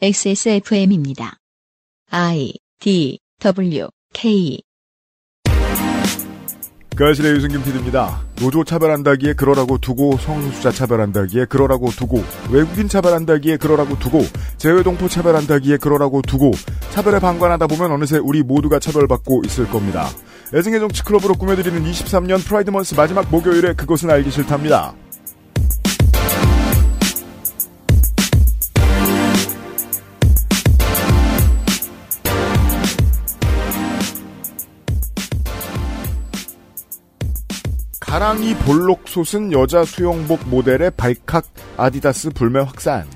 XSFM입니다. I D W K 그아실의 유승균 PD입니다. 노조 차별한다기에 그러라고 두고 성소수자 차별한다기에 그러라고 두고 외국인 차별한다기에 그러라고 두고 재외동포 차별한다기에 그러라고 두고 차별에 방관하다 보면 어느새 우리 모두가 차별받고 있을 겁니다. 애증의 정치 클럽으로 꾸며드리는 23년 프라이드 먼스 마지막 목요일에 그것은 알기 싫답니다. 가랑이 볼록 솟은 여자 수영복 모델에 발칵 아디다스 불매 확산.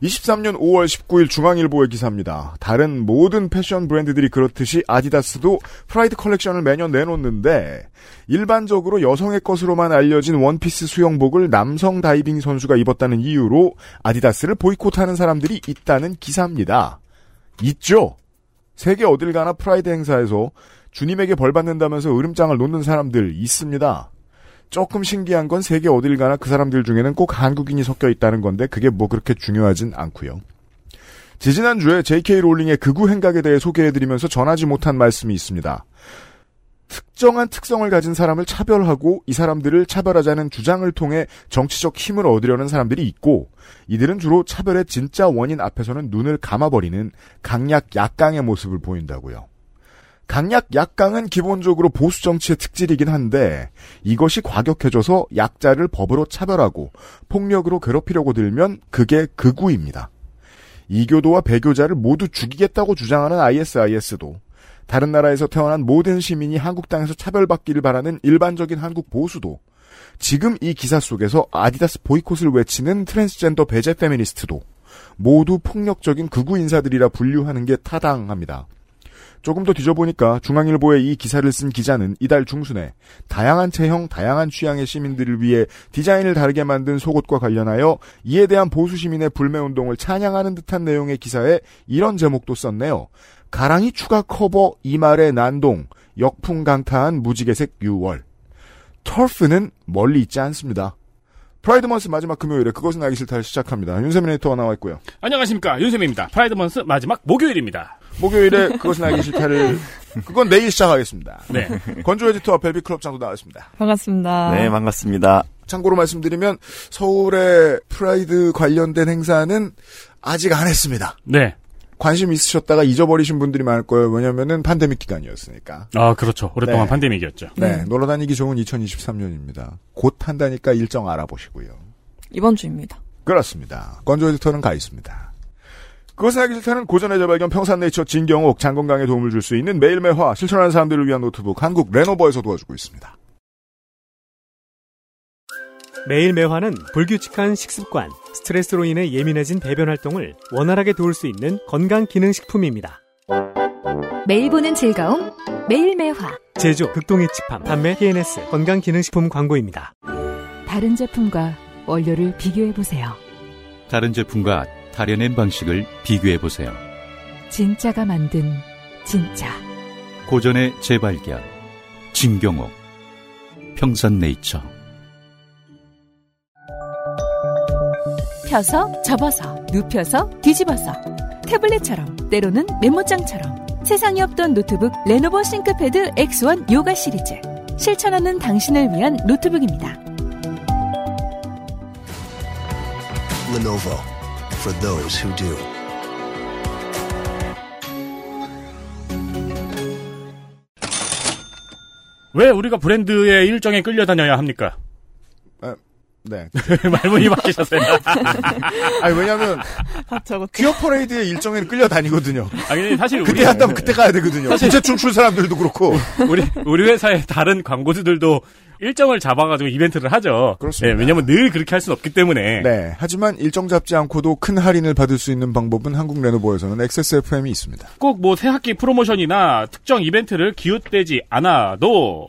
23년 5월 19일 중앙일보의 기사입니다. 다른 모든 패션 브랜드들이 그렇듯이 아디다스도 프라이드 컬렉션을 매년 내놓는데 일반적으로 여성의 것으로만 알려진 원피스 수영복을 남성 다이빙 선수가 입었다는 이유로 아디다스를 보이콧하는 사람들이 있다는 기사입니다. 있죠. 세계 어딜 가나 프라이드 행사에서 주님에게 벌 받는다면서 으름장을 놓는 사람들 있습니다. 조금 신기한 건 세계 어딜 가나 그 사람들 중에는 꼭 한국인이 섞여 있다는 건데 그게 뭐 그렇게 중요하진 않고요. 지지난주에 JK 롤링의 극우 행각에 대해 소개해드리면서 전하지 못한 말씀이 있습니다. 특정한 특성을 가진 사람을 차별하고 이 사람들을 차별하자는 주장을 통해 정치적 힘을 얻으려는 사람들이 있고 이들은 주로 차별의 진짜 원인 앞에서는 눈을 감아버리는 강약 약강의 모습을 보인다고요. 강약 약강은 기본적으로 보수 정치의 특질이긴 한데 이것이 과격해져서 약자를 법으로 차별하고 폭력으로 괴롭히려고 들면 그게 극우입니다. 이교도와 배교자를 모두 죽이겠다고 주장하는 ISIS도 다른 나라에서 태어난 모든 시민이 한국 땅에서 차별받기를 바라는 일반적인 한국 보수도 지금 이 기사 속에서 아디다스 보이콧을 외치는 트랜스젠더 배제 페미니스트도 모두 폭력적인 극우 인사들이라 분류하는 게 타당합니다. 조금 더 뒤져보니까 중앙일보에 이 기사를 쓴 기자는 이달 중순에 다양한 체형, 다양한 취향의 시민들을 위해 디자인을 다르게 만든 속옷과 관련하여 이에 대한 보수 시민의 불매 운동을 찬양하는 듯한 내용의 기사에 이런 제목도 썼네요. 가랑이 추가 커버 이말의 난동, 역풍 강타한 무지개색 6월. 터프는 멀리 있지 않습니다. Pride Month 마지막 금요일에 그것은 알기 싫다를 시작합니다. 윤세민 에디터가 나와 있고요. 안녕하십니까 윤세민입니다. Pride Month 마지막 목요일입니다. 목요일에 그것은 알기 싫다를 그건 내일 시작하겠습니다. 네. 건조 에디터와 벨비클럽 장도 나왔습니다. 반갑습니다. 네, 반갑습니다. 참고로 말씀드리면 서울의 프라이드 관련된 행사는 아직 안 했습니다. 네. 관심 있으셨다가 잊어버리신 분들이 많을 거예요. 왜냐면은 팬데믹 기간이었으니까. 아 그렇죠. 오랫동안 네. 팬데믹이었죠. 네, 놀러 다니기 좋은 2023년입니다. 곧 한다니까 일정 알아보시고요. 이번 주입니다. 그렇습니다. 건조 에디터는 가 있습니다. 그것은 알기 싫다는 고전의 재발견 평산네이처 진경옥 장건강에 도움을 줄 수 있는 매일매화 실천하는 사람들을 위한 노트북 한국 레노버에서 도와주고 있습니다. 매일 매화는 불규칙한 식습관, 스트레스로 인해 예민해진 배변 활동을 원활하게 도울 수 있는 건강 기능 식품입니다. 매일 보는 즐거움 매일 매화 제조 극동의 칩함 판매 TNS 건강 기능 식품 광고입니다. 다른 제품과 원료를 비교해 보세요. 다른 제품과 다려낸 방식을 비교해 보세요. 진짜가 만든 진짜. 고전의 재발견 진경옥 평산네이처. 펴서 접어서 눕혀서 뒤집어서 태블릿처럼 때로는 메모장처럼. 세상에 없던 노트북 레노버 싱크패드 X1 요가 시리즈. 실천하는 당신을 위한 노트북입니다. Lenovo for those who do. 왜 우리가 브랜드의 일정에 끌려다녀야 합니까? 네. 말문이 바뀌셨어요. 아니, 왜냐면, 저거 퀴어 퍼레이드의 일정에는 끌려다니거든요. 아니 사실 우리 그때 한다면 그때 가야 되거든요. 사실- 춤출 사람들도 그렇고. 우리 우리 회사의 다른 광고주들도 일정을 잡아가지고 이벤트를 하죠. 그렇습니다. 네, 왜냐면 늘 그렇게 할 수는 없기 때문에. 네. 하지만 일정 잡지 않고도 큰 할인을 받을 수 있는 방법은 한국 레노버에서는 XSFM이 있습니다. 꼭 뭐 새학기 프로모션이나 특정 이벤트를 기웃대지 않아도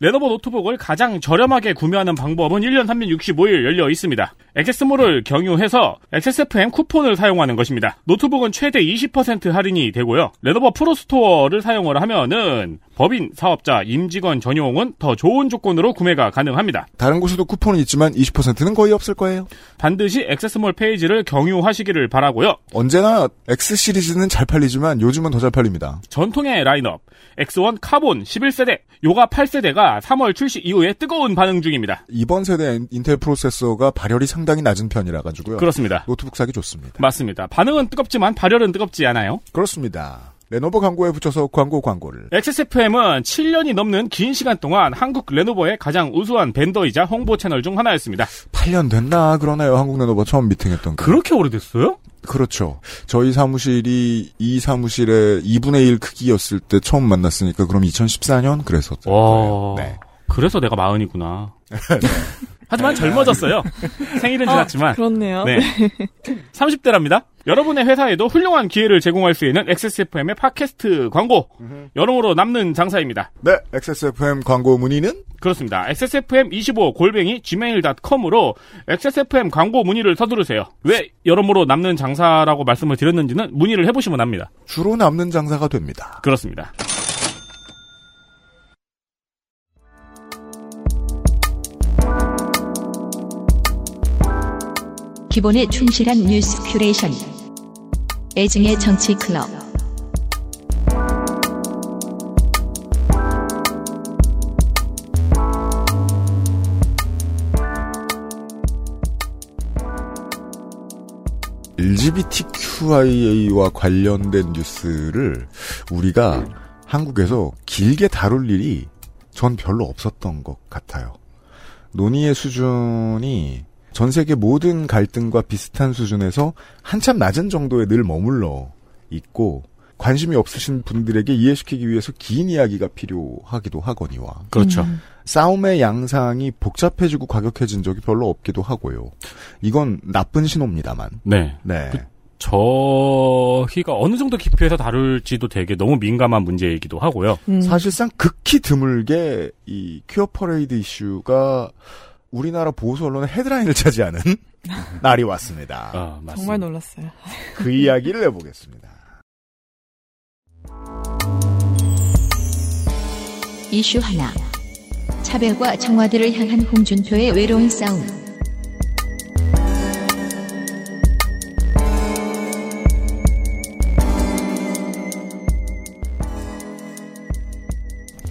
레노버 노트북을 가장 저렴하게 구매하는 방법은 1년 365일 열려 있습니다. 액세스몰을 경유해서 XSFM 쿠폰을 사용하는 것입니다. 노트북은 최대 20% 할인이 되고요. 레노버 프로스토어를 사용을 하면은 법인, 사업자, 임직원 전용은 더 좋은 조건으로 구매가 가능합니다. 다른 곳에도 쿠폰은 있지만 20%는 거의 없을 거예요. 반드시 액세스몰 페이지를 경유하시기를 바라고요. 언제나 X 시리즈는 잘 팔리지만 요즘은 더 잘 팔립니다. 전통의 라인업 X1 카본 11세대, 요가 8세대가 3월 출시 이후에 뜨거운 반응 중입니다. 이번 세대 인텔 프로세서가 발열이 상당히 낮은 편이라 가지고요. 그렇습니다. 노트북 사기 좋습니다. 맞습니다. 반응은 뜨겁지만 발열은 뜨겁지 않아요. 그렇습니다. 레노버 광고에 붙여서 광고 광고를. XSFM은 7년이 넘는 긴 시간 동안 한국 레노버의 가장 우수한 벤더이자 홍보 채널 중 하나였습니다. 8년 됐나 그러네요. 한국 레노버 처음 미팅했던 게. 그렇게 오래됐어요? 그렇죠. 저희 사무실이 이 사무실의 2분의 1 크기였을 때 처음 만났으니까 그럼 2014년 그랬었죠. 와. 네. 그래서 내가 마흔이구나. 하지만 젊어졌어요. 생일은 아, 지났지만. 그렇네요. 네. 30대랍니다. 여러분의 회사에도 훌륭한 기회를 제공할 수 있는 XSFM의 팟캐스트 광고. 여러모로 남는 장사입니다. 네, XSFM 광고 문의는 그렇습니다. XSFM25 골뱅이 gmail.com으로 XSFM 광고 문의를 서두르세요. 왜 여러모로 남는 장사라고 말씀을 드렸는지는 문의를 해보시면 압니다. 주로 남는 장사가 됩니다. 그렇습니다. 기본에 충실한 뉴스 큐레이션. 애증의 정치 클럽. LGBTQIA와 관련된 뉴스를 우리가 한국에서 길게 다룰 일이 전 별로 없었던 것 같아요. 논의의 수준이 전 세계 모든 갈등과 비슷한 수준에서 한참 낮은 정도에 늘 머물러 있고 관심이 없으신 분들에게 이해시키기 위해서 긴 이야기가 필요하기도 하거니와 그렇죠. 싸움의 양상이 복잡해지고 과격해진 적이 별로 없기도 하고요. 이건 나쁜 신호입니다만. 네. 네. 저희가 어느 정도 깊이에서 다룰지도 되게 너무 민감한 문제이기도 하고요. 음. 사실상 극히 드물게 이 퀴어 퍼레이드 이슈가 우리나라 보수 언론의 헤드라인을 차지하는 날이 왔습니다. 아, 맞습니다. 정말 놀랐어요. 그 이야기를 해보겠습니다. 이슈 하나. 차별과 청와대를 향한 홍준표의 외로운 싸움.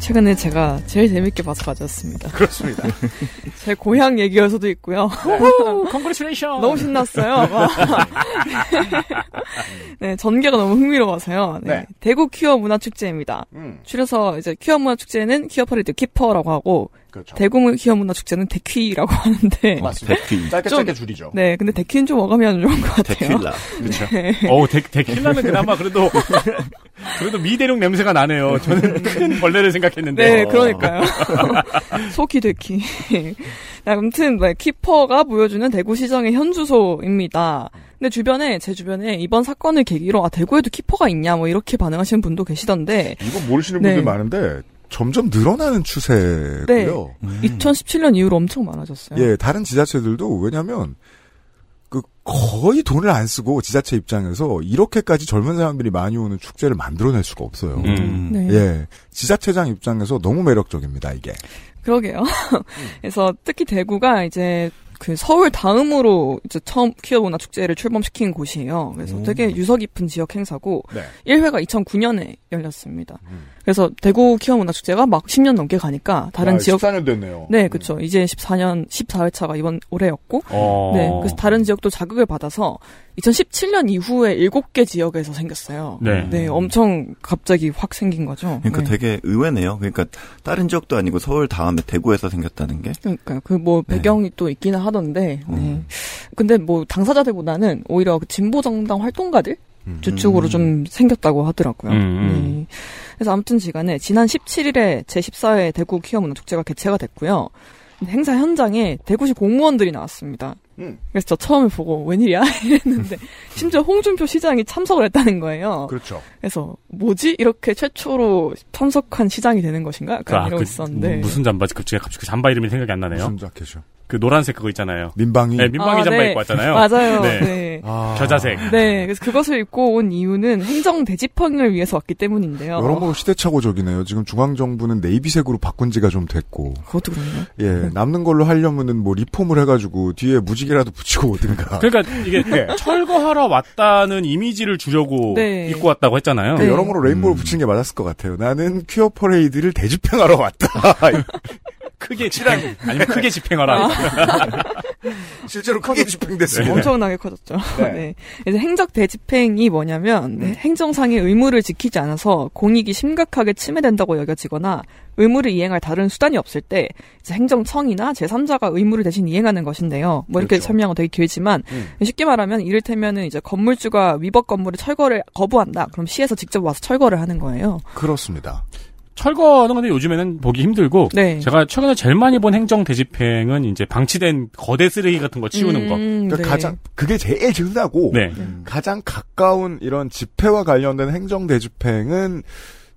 최근에 제가 제일 재밌게 봐서 가져왔습니다. 그렇습니다. 제 고향 얘기여서도 있고요. congratulation. 너무 신났어요. 네, 전개가 너무 흥미로워서요. 네, 네. 대구 퀴어 문화축제입니다. 음, 줄여서 이제 퀴어 문화축제는 퀴어 퍼레이드 퀴퍼라고 하고 그렇죠. 대구 퀴어 문화 축제는 대퀴라고 하는데 맞습니다. 대퀴. 짧게 좀- 짧게 줄이죠. 네, 근데 대퀴는 좀 어감이 좋은 것 같아요. 대퀴라. 그렇죠. 어우, 데, 데킬라는 그나마 그래도, 그래도 미대륙 냄새가 나네요. 저는 큰 벌레를 생각했는데. 네, 그러니까요. 소키 데키. 아무튼 네, 키퍼가 보여주는 대구시장의 현 주소입니다. 근데 주변에 제 주변에 이번 사건을 계기로 아 대구에도 키퍼가 있냐 뭐 이렇게 반응하시는 분도 계시던데 이거 모르시는 네. 분들 많은데 점점 늘어나는 추세고요. 네. 음. 2017년 이후로 엄청 많아졌어요. 예, 다른 지자체들도 왜냐하면 그 거의 돈을 안 쓰고 지자체 입장에서 이렇게까지 젊은 사람들이 많이 오는 축제를 만들어낼 수가 없어요. 음. 네. 예, 지자체장 입장에서 너무 매력적입니다 이게. 그러게요. 그래서 특히 대구가 이제 그 서울 다음으로 이제 처음 퀴어 문화 축제를 출범시킨 곳이에요. 그래서 음. 되게 유서 깊은 지역 행사고 네. 1회가 2009년에 열렸습니다. 음. 그래서 대구 퀴어 문화 축제가 막 10년 넘게 가니까 다른 아, 지역 14년 됐네요. 네, 그렇죠. 이제 14년 14회차가 이번 올해였고 어. 네, 그래서 다른 지역도 자극을 받아서 2017년 이후에 7개 지역에서 생겼어요. 네. 네, 엄청 갑자기 확 생긴 거죠. 그러니까 네. 되게 의외네요. 그러니까 다른 지역도 아니고 서울 다음에 대구에서 생겼다는 게. 그러니까 그뭐 네. 배경이 또 있기는 하던데. 네. 음. 근데 뭐 당사자들보다는 오히려 그 진보 정당 활동가들 음. 저쪽으로 음. 좀 생겼다고 하더라고요. 음, 음. 네. 그래서 아무튼 시간에 지난 17일에 제14회 대구 퀴어 문화 축제가 개최가 됐고요. 행사 현장에 대구시 공무원들이 나왔습니다. 음. 그래서 저 처음에 보고 웬일이야 이랬는데 심지어 홍준표 시장이 참석을 했다는 거예요. 그렇죠. 그래서 뭐지 이렇게 최초로 참석한 시장이 되는 것인가 약간 아, 이러고 그 있었는데 무슨 잠바지? 갑자기 갑자기 그 잠바 이름이 생각이 안 나네요. 무슨 자켓이요? 그 노란색 그거 있잖아요. 민방위. 네, 민방위 아, 잠바 네. 입고 왔잖아요. 맞아요. 네. 네. 네. 아, 겨자색. 네, 그래서 그것을 입고 온 이유는 행정 대집행을 위해서 왔기 때문인데요. 여러모로 시대착오적이네요. 지금 중앙정부는 네이비색으로 바꾼 지가 좀 됐고. 그것도 그렇네요. 예, 남는 걸로 하려면은 뭐 리폼을 해가지고 뒤에 무지개라도 붙이고 오든가. 그러니까 이게 네. 철거하러 왔다는 이미지를 주려고 네. 입고 왔다고 했잖아요. 네. 여러모로 rainbow를 붙이는 게 맞았을 것 같아요. 나는 퀴어 퍼레이드를 대집행하러 왔다. 크게 집행 아니면 크게 집행하라. 실제로 크게 집행됐습니다. 엄청나게 커졌죠. 네. 네. 그래서 행정 대집행이 뭐냐면 네, 행정상의 의무를 지키지 않아서 공익이 심각하게 침해된다고 여겨지거나 의무를 이행할 다른 수단이 없을 때 이제 행정청이나 제3자가 의무를 대신 이행하는 것인데요. 뭐 이렇게 그렇죠. 설명은 되게 길지만 음. 쉽게 말하면 이를테면은 이제 건물주가 위법 건물을 철거를 거부한다. 그럼 시에서 직접 와서 철거를 하는 거예요. 그렇습니다. 철거는 근데 요즘에는 보기 힘들고 네. 제가 최근에 제일 많이 본 행정 대집행은 이제 방치된 거대 쓰레기 같은 거 치우는 거. 음, 그러니까 네. 가장 그게 제일 흔하고 네. 가장 가까운 이런 집회와 관련된 행정 대집행은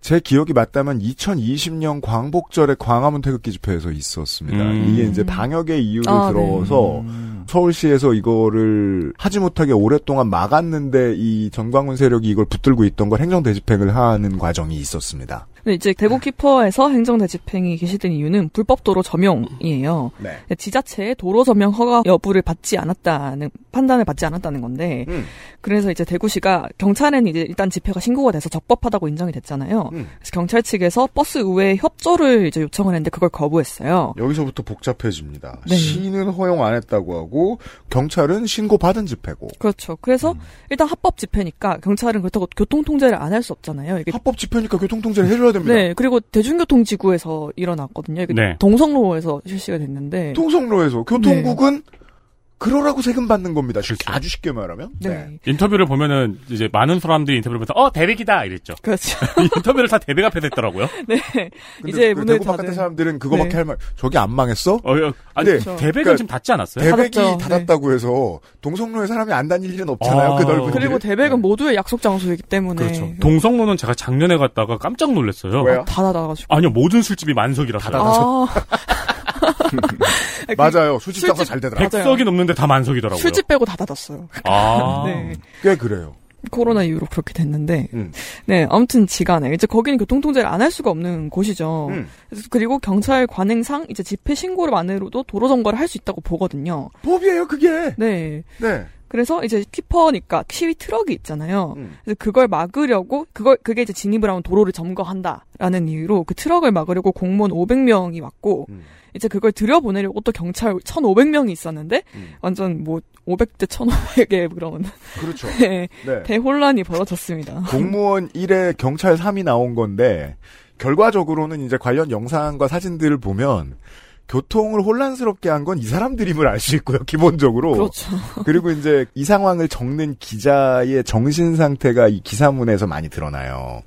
제 기억이 맞다면 2020년 광복절에 광화문 태극기 집회에서 있었습니다. 음. 이게 이제 방역의 이유를 아, 네. 들어서 서울시에서 이거를 하지 못하게 오랫동안 막았는데 이 전광훈 세력이 이걸 붙들고 있던 걸 행정 대집행을 하는 과정이 있었습니다. 근데 이제 대구 키퍼에서 행정 대집행이 개시된 이유는 불법 도로 점용이에요. 네. 지자체의 도로 점용 허가 여부를 받지 않았다는 판단을 받지 않았다는 건데 음. 그래서 이제 대구시가 경찰은 이제 일단 집회가 신고가 돼서 적법하다고 인정이 됐잖아요. 음. 그래서 경찰 측에서 버스 의회 협조를 이제 요청을 했는데 그걸 거부했어요. 여기서부터 복잡해집니다. 네. 시는 허용 안 했다고 하고 경찰은 신고 받은 집회고 그렇죠. 그래서 일단 합법 집회니까 경찰은 그렇다고 교통 통제를 안 할 수 없잖아요. 합법 집회니까 교통 통제를 해줘야 됩니다. 네 그리고 대중교통 지구에서 일어났거든요. 이게 네. 동성로에서 실시가 됐는데 통성로에서 교통국은 그러라고 세금 받는 겁니다. 아주 쉽게 말하면. 네. 인터뷰를 보면은 이제 많은 사람들이 인터뷰를 보면서 어 대백이다 이랬죠. 그렇죠. 인터뷰를 다 대백 앞에서 했더라고요. 네. 이제 그 문을 대구 닫은- 사람들은 그거밖에 네. 할 말. 저기 안 망했어? 어, 어, 아니 네. 대백은 그러니까 지금 닫지 않았어요? 대백이 닫았죠. 닫았다고 해서 동성로에 사람이 안 다닐 일은 없잖아요. 아. 그 넓은 그리고. 대백은 네. 모두의 약속 장소이기 때문에 그렇죠. 동성로는 제가 작년에 갔다가 깜짝 놀랐어요. 왜요? 다 닫아가지고. 아니요 모든 술집이 만석이라서요. 아, 맞아요. 술집 장사 잘 되더라. 백석이 넘는데 다 만석이더라고요. 술집 빼고 다 닫았어요. 아. 네. 꽤 그래요. 코로나 이후로 그렇게 됐는데. 음. 네, 아무튼 지간에. 이제 거기는 교통통제를 안 할 수가 없는 곳이죠. 음. 그래서 그리고 경찰 관행상 이제 집회 신고를만으로도 도로 점거를 할 수 있다고 보거든요. 법이에요, 그게. 네. 네. 그래서 이제 퀴퍼니까 시위 트럭이 있잖아요. 음. 그래서 그걸 막으려고 그걸 그게 이제 진입을 하면 도로를 점거한다라는 이유로 그 트럭을 막으려고 공무원 500명이 왔고 음. 이제 그걸 들여보내려고 또 경찰 1,500명이 있었는데 음. 완전 뭐 500대 1,500의 그런 그렇죠. 네, 네. 대혼란이 벌어졌습니다. 공무원 1에 경찰 3이 나온 건데 결과적으로는 이제 관련 영상과 사진들을 보면 교통을 혼란스럽게 한 건 이 사람들임을 알 수 있고요. 기본적으로. 그렇죠. 그리고 이제 이 상황을 적는 기자의 정신 상태가 이 기사문에서 많이 드러나요.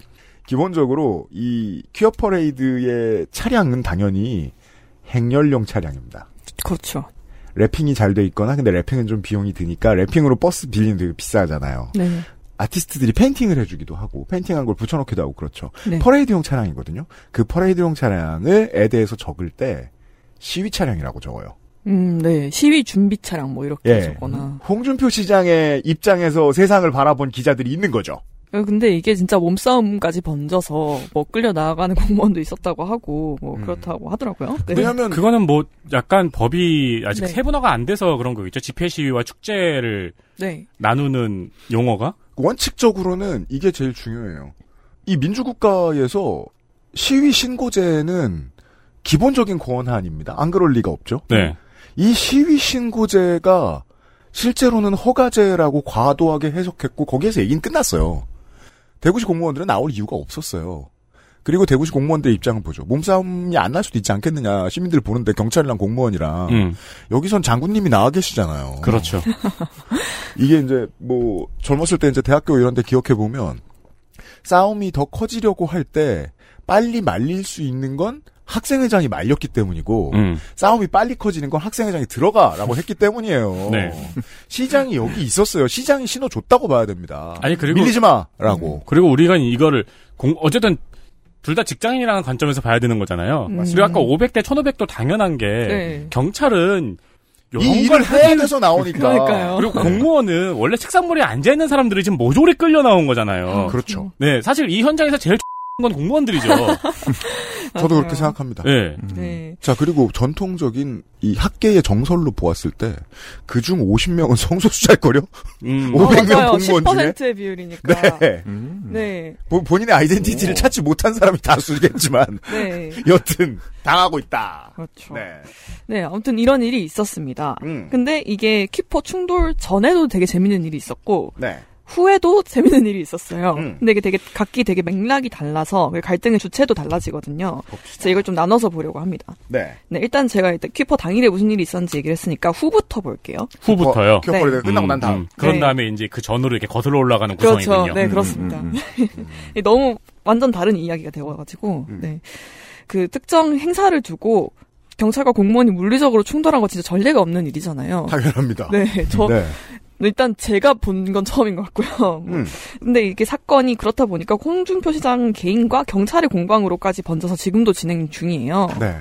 기본적으로 이 퀴어 퍼레이드의 차량은 당연히 행렬용 차량입니다. 그렇죠. wrapping이 잘 돼 있거나 근데 wrapping은 좀 비용이 드니까 wrapping으로 버스 빌리는 되게 비싸잖아요. 네. 아티스트들이 페인팅을 해주기도 하고 페인팅한 걸 붙여놓기도 하고 그렇죠. 네. 퍼레이드용 차량이거든요. 그 퍼레이드용 차량을 에 대해서 적을 때 시위 차량이라고 적어요. 음, 네. 시위 준비 차량 뭐 이렇게 예. 적거나. 홍준표 시장의 입장에서 세상을 바라본 기자들이 있는 거죠. 어, 근데 이게 진짜 몸싸움까지 번져서 뭐 끌려 나가는 공무원도 있었다고 하고 뭐 음. 그렇다고 하더라고요. 네. 왜냐하면 그거는 뭐 약간 법이 아직 네. 세분화가 안 돼서 그런 거겠죠. 집회 시위와 축제를 네. 나누는 용어가 원칙적으로는 이게 제일 중요해요. 이 민주국가에서 시위 신고제는 기본적인 권한입니다. 안 그럴 리가 없죠. 네. 이 시위 신고제가 실제로는 허가제라고 과도하게 해석했고 거기에서 얘기는 끝났어요. 대구시 공무원들은 나올 이유가 없었어요. 그리고 대구시 공무원들 입장을 보죠. 몸싸움이 안 날 수도 있지 않겠느냐. 시민들 보는데 경찰이랑 공무원이랑 음. 여기선 장군님이 나와 계시잖아요. 그렇죠. 이게 이제 뭐 젊었을 때 이제 대학교 이런 데 기억해 보면 싸움이 더 커지려고 할 때 빨리 말릴 수 있는 건 학생회장이 말렸기 때문이고 음. 싸움이 빨리 커지는 건 학생회장이 들어가라고 했기 때문이에요. 네. 시장이 여기 있었어요. 시장이 신호 줬다고 봐야 됩니다. 아니, 그리고- 밀리지 마라고. 그리고 우리가 이거를 공, 어쨌든 둘 다 직장인이라는 관점에서 봐야 되는 거잖아요. 음. 그리고 아까 500대 1500도 당연한 게 네. 경찰은 이 일을 해야 돼서 나오니까. 그러니까요. 그리고 공무원은 원래 책상머리에 앉아 있는 사람들이 지금 모조리 끌려 나온 거잖아요. 그렇죠. 네, 사실 이 현장에서 제일 건 공무원들이죠. 저도 그렇게 생각합니다. 네. 네. 자, 그리고 전통적인 이 학계의 정설로 보았을 때, 그중 50명은 성소수자일걸요? 음. 오, 500명 맞아요. 공무원 중에? 10%의 비율이니까. 네. 네. 보- 본인의 아이덴티티를 찾지 못한 사람이 다수겠지만, 네. 여튼, 당하고 있다. 그렇죠. 네. 네, 아무튼 이런 일이 있었습니다. 음. 근데 이게 키퍼 충돌 전에도 되게 재밌는 일이 있었고, 네. 후에도 재밌는 일이 있었어요. 음. 근데 이게 되게 각기 되게 맥락이 달라서 갈등의 주체도 달라지거든요. 그래서 이걸 좀 나눠서 보려고 합니다. 네. 네, 일단 제가 일단 키퍼 당일에 무슨 일이 있었는지 얘기를 했으니까 후부터 볼게요. 후부터요. 큐어퍼리가 네. 끝나고 난 다음. 음, 그런 네. 다음에 이제 그 전으로 이렇게 거슬러 올라가는 그렇죠. 구성이군요. 네, 음, 그렇습니다. 음, 너무 완전 다른 이야기가 되어가지고, 음. 네. 그 특정 행사를 두고 경찰과 공무원이 물리적으로 충돌한 거 진짜 전례가 없는 일이잖아요. 당연합니다. 네, 저 네. 일단 제가 본 건 처음인 것 같고요. 음. 근데 이게 사건이 그렇다 보니까 홍준표 시장 개인과 경찰의 공방으로까지 번져서 지금도 진행 중이에요. 네.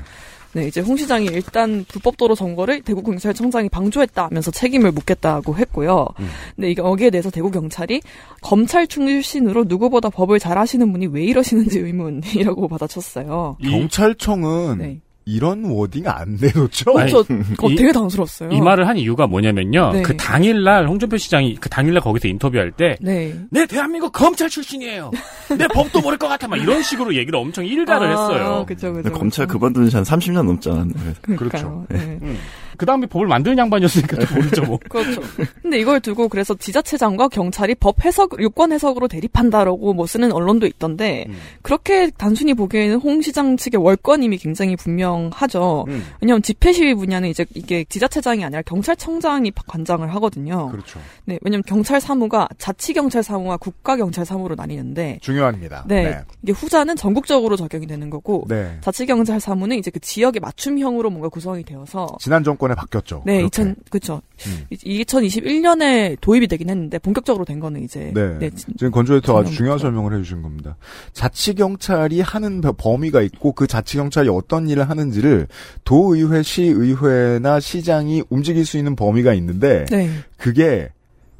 네, 이제 홍 시장이 일단 불법 도로 점거를 대구 경찰청장이 방조했다 하면서 책임을 묻겠다고 했고요. 음. 근데 이게 여기에 대해서 대구 경찰이 검찰 출신으로 누구보다 법을 잘 아시는 분이 왜 이러시는지 의문이라고 받아쳤어요. 이- 경찰청은 네. 이런 워딩 안 내놓죠? 아니, 저 그거 이- 되게 당스러웠어요. 이 말을 한 이유가 뭐냐면요. 네. 그 당일날 홍준표 시장이 그 당일날 거기서 인터뷰할 때 네. 내 대한민국 검찰 출신이에요. 내 법도 모를 것 같아. 막 이런 식으로 얘기를 엄청 일가를 했어요. 그죠, 그죠. 근데 검찰 그만둔 지 한 30년 넘지 않았나요? 그러니까요. 네. 그 다음에 법을 만드는 양반이었으니까 좀 모르죠 뭐. 그렇죠. 근데 이걸 두고 그래서 지자체장과 경찰이 법 해석, 유권 해석으로 대립한다라고 뭐 쓰는 언론도 있던데 음. 그렇게 단순히 보기에는 홍 시장 측의 월권임이 굉장히 분명하죠. 음. 왜냐하면 집회 시위 분야는 이제 이게 지자체장이 아니라 경찰청장이 관장을 하거든요. 그렇죠. 네, 왜냐하면 경찰 사무가 자치 경찰 사무와 국가 경찰 사무로 나뉘는데 중요합니다. 네, 네. 이게 후자는 전국적으로 적용이 되는 거고 네. 자치 경찰 사무는 이제 그 지역의 맞춤형으로 뭔가 구성이 되어서 지난 정권 에 바뀌었죠. 네, 그렇게. 2000 그렇죠. 음. 2021년에 도입이 되긴 했는데 본격적으로 된 거는 이제 네. 진- 지금 건조에터 아주. 중요한 설명을 해주신 겁니다. 자치 경찰이 하는 버- 범위가 있고 그 자치 경찰이 어떤 일을 하는지를 도의회, 시의회나 시장이 움직일 수 있는 범위가 있는데 네. 그게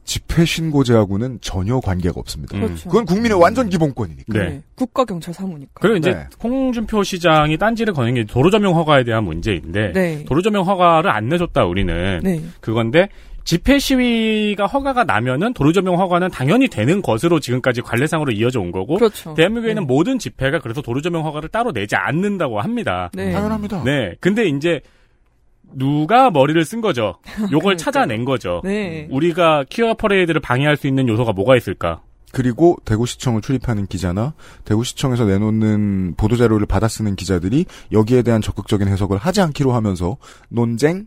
집회 신고제하고는 전혀 관계가 없습니다. 음. 그렇죠. 그건 국민의 완전 기본권이니까. 네. 네. 국가경찰 사무니까. 그리고 이제 네. 홍준표 시장이 딴지를 거는 게 도로조명 허가에 대한 문제인데 네. 도로조명 허가를 안 내줬다 우리는 네. 그건데 집회 시위가 허가가 나면은 도로조명 허가는 당연히 되는 것으로 지금까지 관례상으로 이어져 온 거고 그렇죠. 대한민국에는 네. 모든 집회가 그래서 도로조명 허가를 따로 내지 않는다고 합니다. 네. 당연합니다. 네. 근데 이제 누가 머리를 쓴 거죠. 요걸 그러니까요. 찾아낸 거죠. 네. 우리가 퀴어 퍼레이드를 방해할 수 있는 요소가 뭐가 있을까? 그리고 대구시청을 출입하는 기자나 대구시청에서 내놓는 보도자료를 받아 쓰는 기자들이 여기에 대한 적극적인 해석을 하지 않기로 하면서 논쟁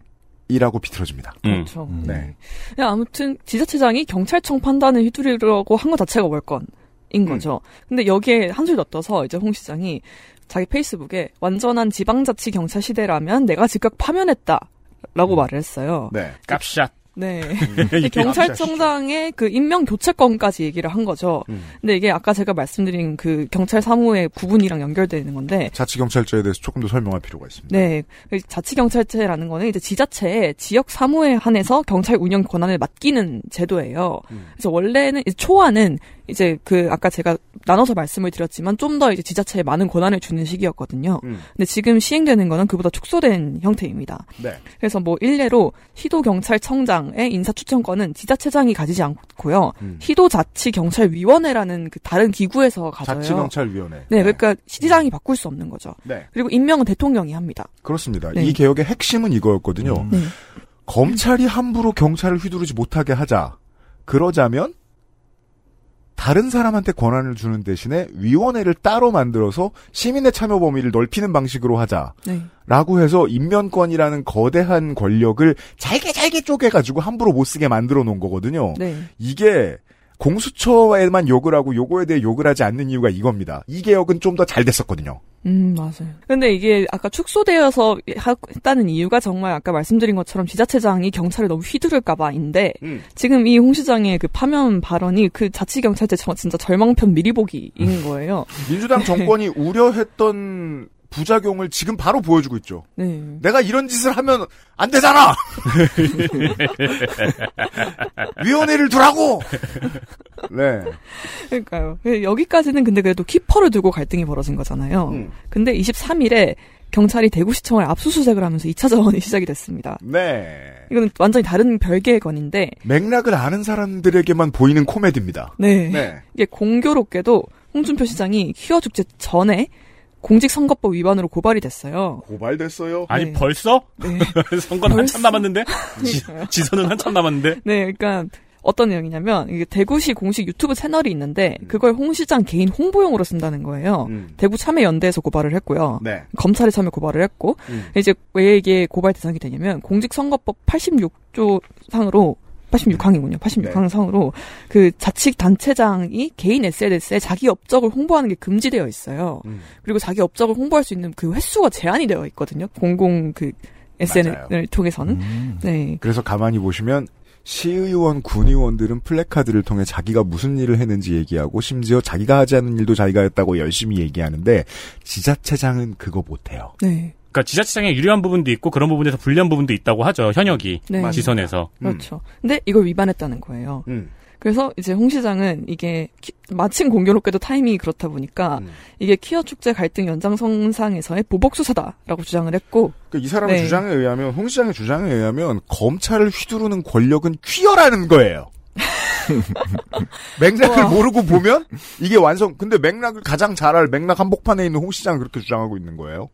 이라고 비틀어집니다. 음. 그렇죠. 음. 네. 네, 아무튼 지자체장이 경찰청 판단을 휘두르려고 한 것 자체가 월권 인 음. 거죠. 근데 여기에 한술 더 떠서 이제 홍 시장이 자기 페이스북에 완전한 지방자치 경찰 시대라면 내가 즉각 파면했다라고 말을 했어요. 네. 깝샷. 네. 음. 경찰청장의 그 임명 교체권까지 얘기를 한 거죠. 음. 근데 이게 아까 제가 말씀드린 그 경찰 사무의 구분이랑 연결되는 건데 자치 경찰제에 대해서 조금 더 설명할 필요가 있습니다. 네. 그 자치 경찰제라는 거는 이제 지자체의 지역 사무에 한해서 경찰 운영 권한을 맡기는 제도예요. 음. 그래서 원래는 초안은 이제 그 아까 제가 나눠서 말씀을 드렸지만 좀 더 이제 지자체에 많은 권한을 주는 시기였거든요. 음. 근데 지금 시행되는 거는 그보다 축소된 형태입니다. 네. 그래서 뭐 일례로 시도 경찰청장의 인사 추천권은 지자체장이 가지지 않고요. 음. 시도 자치 경찰위원회라는 그 다른 기구에서 가져요. 자치 경찰위원회. 네, 그러니까 시장이 바꿀 수 없는 거죠. 네. 그리고 임명은 대통령이 합니다. 그렇습니다. 네. 이 개혁의 핵심은 이거였거든요. 음. 네. 검찰이 함부로 경찰을 휘두르지 못하게 하자. 그러자면 다른 사람한테 권한을 주는 대신에 위원회를 따로 만들어서 시민의 참여 범위를 넓히는 방식으로 하자. 네. 라고 해서 인면권이라는 거대한 권력을 잘게 잘게 쪼개가지고 함부로 못 쓰게 만들어 놓은 거거든요. 네. 이게 공수처에만 욕을 하고 요거에 대해 욕을 하지 않는 이유가 이겁니다. 이 개혁은 좀 더 잘 됐었거든요. 음, 맞아요. 근데 이게 아까 축소되어서 하- 했다는 이유가 정말 아까 말씀드린 것처럼 지자체장이 경찰을 너무 휘두를까봐인데 음. 지금 이 홍 시장의 그 파면 발언이 그 자치경찰제 저- 진짜 절망편 미리 보기인 거예요. 민주당 정권이 우려했던 부작용을 지금 바로 보여주고 있죠. 네. 내가 이런 짓을 하면 안 되잖아. 위원회를 두라고. 네. 그러니까요. 여기까지는 근데 그래도 키퍼를 두고 갈등이 벌어진 거잖아요. 음. 근데 23일에 경찰이 대구시청을 압수수색을 하면서 2차 자원이 시작이 됐습니다. 네. 이거는 완전히 다른 별개의 건인데, 맥락을 아는 사람들에게만 보이는 코미디입니다. 네. 네. 이게 공교롭게도 홍준표 시장이 퀴어 축제 전에 공직선거법 위반으로 고발이 됐어요. 고발됐어요. 아니 네. 벌써? 네. 선거는 한참 남았는데? 지. 지선은 한참 남았는데? 네, 그러니까 어떤 내용이냐면 이게 대구시 공식 유튜브 채널이 있는데 그걸 홍 시장 개인 홍보용으로 쓴다는 거예요. 음. 대구 참여연대에서 고발을 했고요. 네. 검찰에 참여 고발을 했고 음. 이제 왜 이게 고발 대상이 되냐면 공직선거법 86조 상으로 86항이군요. 86항 상으로 그 자치 단체장이 개인 SNS에 자기 업적을 홍보하는 게 금지되어 있어요. 음. 그리고 자기 업적을 홍보할 수 있는 그 횟수가 제한이 되어 있거든요. 공공 그 SNS를 통해서는. 음. 네. 그래서 가만히 보시면 시의원, 군의원들은 플래카드를 통해 자기가 무슨 일을 했는지 얘기하고 심지어 자기가 하지 않은 일도 자기가 했다고 열심히 얘기하는데 지자체장은 그거 못해요. 네. 그러니까 지자체장에 유리한 부분도 있고 그런 부분에서 불리한 부분도 있다고 하죠. 현역이 네. 지선에서. 그렇죠. 근데 이걸 위반했다는 거예요. 음. 그래서 이제 홍 시장은 이게 키- 마침 공교롭게도 타이밍이 그렇다 보니까 음. 이게 퀴어 축제 갈등 연장선상에서의 보복 수사다라고 주장을 했고 그러니까 이 사람의 네. 주장에 의하면 홍 시장의 주장에 의하면 검찰을 휘두르는 권력은 퀴어라는 거예요. 맥락을 우와. 모르고 보면 이게 완성. 근데 맥락을 가장 잘 알 맥락 한복판에 있는 홍 시장은 그렇게 주장하고 있는 거예요.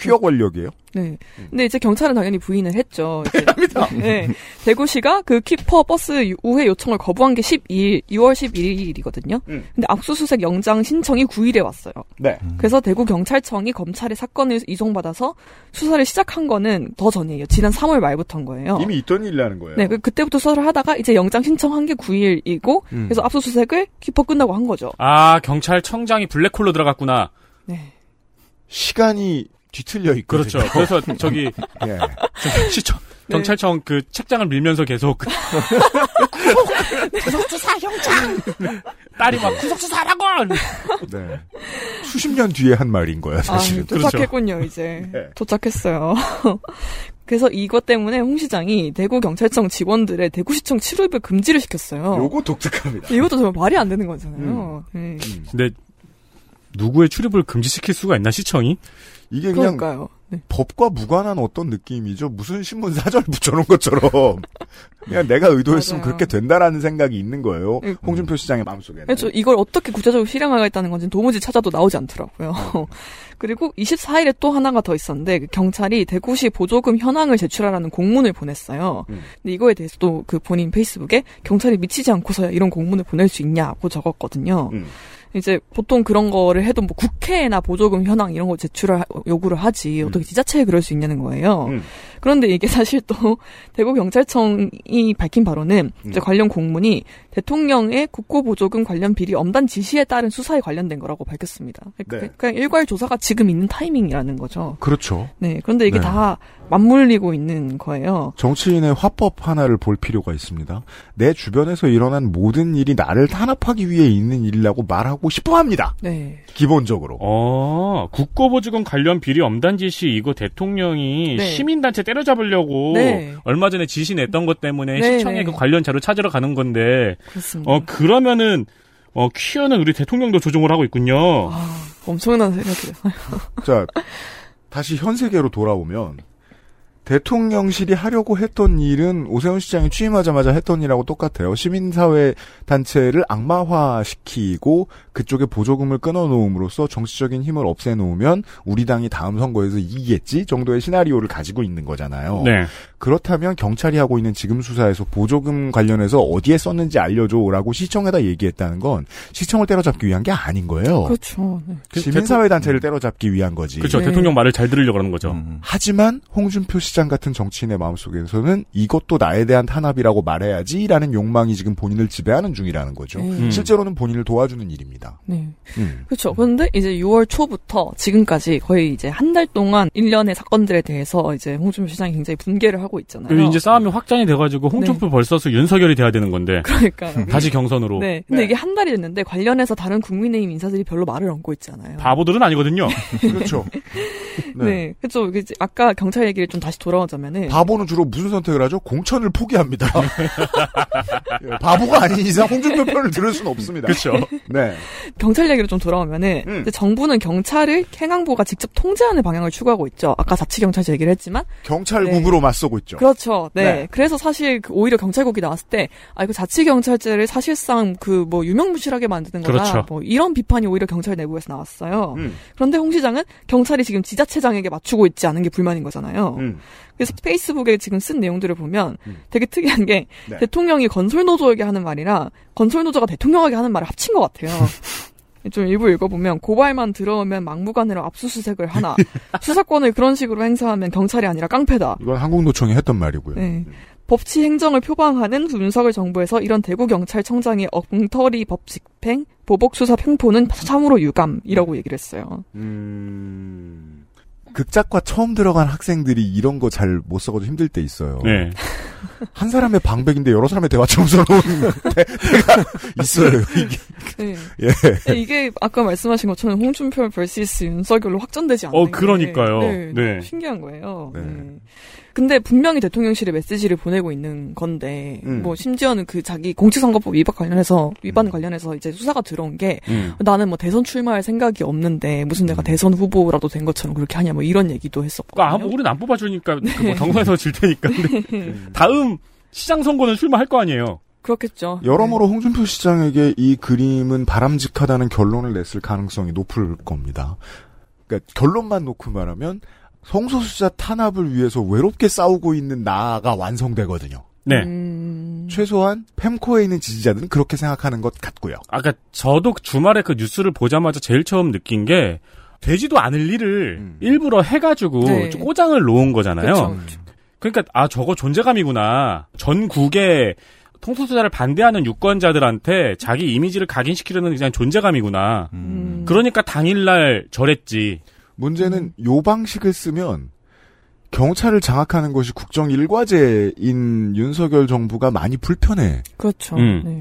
퀴어 권력이에요. 네. 근데 이제 경찰은 당연히 부인을 했죠. 합니다. 네. 대구시가 그 퀴퍼 버스 유- 우회 요청을 거부한 게 12일, 6월 11일이거든요. 음. 근데 압수수색 영장 신청이 9일에 왔어요. 네. 그래서 대구 경찰청이 검찰의 사건을 이송받아서 수사를 시작한 거는 더 전이에요. 지난 3월 말부터인 거예요. 이미 있던 일이라는 거예요. 네, 그- 그때부터 수사를 하다가 이제 영장 신청한 게 9일이고 음. 그래서 압수수색을 키퍼 끝나고 한 거죠. 아, 경찰청장이 블랙홀로 들어갔구나. 네. 시간이 뒤틀려 있거든요. 그렇죠. 그래서 저기 예. 저 시청 네. 경찰청 그 책장을 밀면서 계속 구속수사 영장! 딸이 막 구속수사라고. 네. 수십 년 뒤에 한 말인 거예요, 사실은. 아, 도착했군요, 이제. 네. 도착했어요. 그래서 이것 때문에 홍 시장이 대구 경찰청 직원들의 대구시청 출입을 금지를 시켰어요. 요거 독특합니다. 이것도 정말 말이 안 되는 거잖아요. 음. 네. 근데 누구의 출입을 금지시킬 수가 있나 시청이? 이게 그냥 그러니까요. 네. 법과 무관한 어떤 느낌이죠. 무슨 신문 사절 붙여놓은 것처럼. 그냥 내가 의도했으면. 그렇게 된다라는 생각이 있는 거예요. 네. 홍준표 시장의 마음속에는. 그래서 이걸 어떻게 구체적으로 실행하겠다는 건지 도무지 찾아도 나오지 않더라고요. 그리고 24일에 또 하나가 더 있었는데 그 경찰이 대구시 보조금 현황을 제출하라는 공문을 보냈어요. 음. 근데 이거에 대해서도 그 본인 페이스북에 경찰이 미치지 않고서야 이런 공문을 보낼 수 있냐고 적었거든요. 음. 이제 보통 그런 거를 해도 뭐 국회나 보조금 현황 이런 거 제출을 하- 요구를 하지 어떻게 지자체에 그럴 수 있냐는 거예요. 음. 그런데 이게 사실 또 대구 경찰청이 밝힌 바로는 이제 음. 관련 공문이 대통령의 국고보조금 관련 비리 엄단 지시에 따른 수사에 관련된 거라고 밝혔습니다. 그러니까 네. 그냥 일괄 조사가 지금 있는 타이밍이라는 거죠. 그렇죠. 네. 그런데 이게 네. 다 맞물리고 있는 거예요. 정치인의 화법 하나를 볼 필요가 있습니다. 내 주변에서 일어난 모든 일이 나를 탄압하기 위해 있는 일이라고 말하고 싶어 합니다. 네. 기본적으로. 어, 국고보조금 관련 비리 엄단 지시 이거 대통령이 네. 시민단체 때려잡으려고 네. 얼마 전에 지시 냈던 것 때문에 네, 시청에 네. 그 관련 자료 찾으러 가는 건데 그렇습니다. 어 그러면은 어 퀴어는 우리 대통령도 조종을 하고 있군요. 아, 엄청난 생각이에요. 자, 다시 현 세계로 돌아오면 대통령실이 하려고 했던 일은 오세훈 시장이 취임하자마자 했던 일하고 똑같아요. 시민사회 단체를 악마화시키고 그쪽에 보조금을 끊어놓음으로써 정치적인 힘을 없애놓으면 우리 당이 다음 선거에서 이기겠지 정도의 시나리오를 가지고 있는 거잖아요. 네. 그렇다면 경찰이 하고 있는 지금 수사에서 보조금 관련해서 어디에 썼는지 알려줘라고 시청에다 얘기했다는 건 시청을 때려잡기 위한 게 아닌 거예요. 그렇죠. 네. 그 시민사회 단체를 때려잡기 위한 거지. 그렇죠. 네. 대통령 말을 잘 들으려고 하는 거죠. 음. 하지만 홍준표 시장 시장 같은 정치인의 마음속에서는 이것도 나에 대한 탄압이라고 말해야지라는 욕망이 지금 본인을 지배하는 중이라는 거죠. 음. 실제로는 본인을 도와주는 일입니다. 네. 음. 그렇죠. 그런데 이제 6월 초부터 지금까지 거의 이제 한 달 동안 일련의 사건들에 대해서 이제 홍준표 시장이 굉장히 분개를 하고 있잖아요. 그리고 이제 싸움이 확장이 돼가지고 홍준표 벌써서 윤석열이 돼야 되는 건데 그러니까요. 다시 경선으로 네. 근데 이게 한 달이 됐는데 관련해서 다른 국민의힘 인사들이 별로 말을 얹고 있잖아요. 바보들은 아니거든요. 그렇죠. 네. 그렇죠. 이게 이제 아까 경찰 얘기를 좀 다시 돌아오자면은 바보는 주로 무슨 선택을 하죠? 공천을 포기합니다. 예, 바보가 아닌 이상 홍준표 편을 들을 수는 없습니다. 그렇죠. 네. 경찰 얘기로 좀 돌아오면은 음. 이제 정부는 경찰을 행안부가 직접 통제하는 방향을 추구하고 있죠. 아까 자치경찰서 얘기를 했지만 경찰국으로 맞서고 있죠. 그렇죠. 네. 네. 그래서 사실 그 오히려 경찰국이 나왔을 때, 아, 이거 자치경찰제를 사실상 그 뭐 유명무실하게 만드는 거다. 그렇죠. 뭐 이런 비판이 오히려 경찰 내부에서 나왔어요. 음. 그런데 홍 시장은 경찰이 지금 지자체장에게 맞추고 있지 않은 게 불만인 거잖아요. 음. 그래서 페이스북에 지금 쓴 내용들을 보면 음. 되게 특이한 게 네. 대통령이 건설 노조에게 하는 말이랑 건설 노조가 대통령에게 하는 말을 합친 것 같아요. 좀 일부 읽어보면 고발만 들어오면 막무가내로 압수수색을 하나 수사권을 그런 식으로 행사하면 경찰이 아니라 깡패다. 이건 한국노총이 했던 말이고요. 네. 법치 행정을 표방하는 윤석열 정부에서 이런 대구 경찰청장의 엉터리 법 집행, 보복 수사 횡포는 참으로 유감이라고 얘기를 했어요. 음... 극작과 처음 들어간 학생들이 이런 거 잘 못 써가지고 힘들 때 있어요. 네. 한 사람의 방백인데 여러 사람의 대화처럼 때- 때가 있어요. 이게. 네. 예. 네, 이게 아까 말씀하신 것처럼 홍준표 vs 윤석열로 확전되지 않는 어, 게, 그러니까요. 네, 네. 신기한 거예요. 네. 네. 근데 분명히 대통령실에 메시지를 보내고 있는 건데 음. 뭐 심지어는 그 자기 공직선거법 위반 관련해서 위반 관련해서 이제 수사가 들어온 게 음. 나는 뭐 대선 출마할 생각이 없는데 무슨 내가 대선 후보라도 된 것처럼 그렇게 하냐 뭐 이런 얘기도 했었고. 아, 뭐 우리는 안 뽑아주니까 그뭐 경선에서 질 테니까. 근데 다음 시장 선거는 출마할 거 아니에요. 그렇겠죠. 여러모로 홍준표 시장에게 이 그림은 바람직하다는 결론을 냈을 가능성이 높을 겁니다. 그러니까 결론만 놓고 말하면 성소수자 탄압을 위해서 외롭게 싸우고 있는 나가 완성되거든요. 네. 음... 최소한 펜코에 있는 지지자들은 그렇게 생각하는 것 같고요. 아까 저도 주말에 그 뉴스를 보자마자 제일 처음 느낀 게 되지도 않을 일을 음. 일부러 해가지고 네. 꼬장을 놓은 거잖아요. 그렇죠. 그러니까 아 저거 존재감이구나. 전국에 통수수자를 반대하는 유권자들한테 자기 이미지를 각인시키려는 그냥 존재감이구나. 음. 그러니까 당일날 저랬지. 문제는 요 방식을 쓰면 경찰을 장악하는 것이 국정 일과제인 윤석열 정부가 많이 불편해집니다. 그렇죠. 음. 네.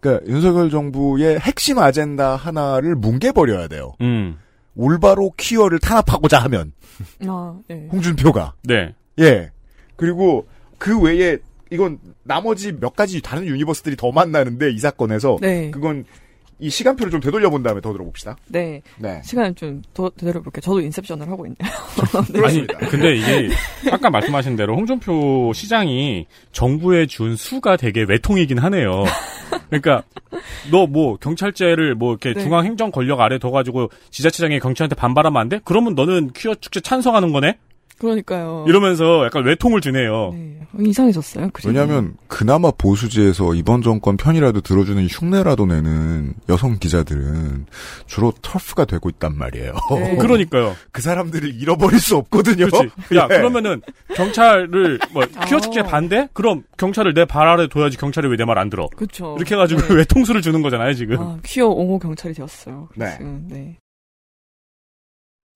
그러니까 윤석열 정부의 핵심 아젠다 하나를 뭉개버려야 돼요. 음. 올바로 퀴어를 탄압하고자 하면 아, 네. 홍준표가 네. 예 그리고 그 외에 이건 나머지 몇 가지 다른 유니버스들이 더 만나는데 이 사건에서 네. 그건 이 시간표를 좀 되돌려 본 다음에 더 들어봅시다. 네. 네. 시간을 좀 더 되돌아볼게요. 저도 인셉션을 하고 있네요. 아니 근데 이게 아까 말씀하신 대로 홍준표 시장이 정부에 준 수가 되게 외통이긴 하네요. 그러니까 너 뭐 경찰제를 뭐 이렇게 네. 중앙 행정 권력 아래 둬 가지고 지자체장이 경찰한테 반발하면 안 돼? 그러면 너는 퀴어 축제 찬성하는 거네? 그러니까요. 이러면서 약간 외통을 주네요. 네. 이상해졌어요. 그림이. 왜냐하면 그나마 보수지에서 이번 정권 편이라도 들어주는 흉내라도 내는 여성 기자들은 주로 터프가 되고 있단 말이에요. 네. 그러니까요. 그 사람들을 잃어버릴 수 없거든요. 그렇지. 야 예. 그러면은 경찰을 뭐 퀴어 축제 아. 반대? 그럼 경찰을 내 발 아래 둬야지 경찰이 왜 내 말 안 들어? 그렇죠. 이렇게 해가지고 네. 외통수를 주는 거잖아요 지금. 아, 퀴어 옹호 경찰이 되었어요. 네. 지금, 네.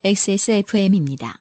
XSFM입니다.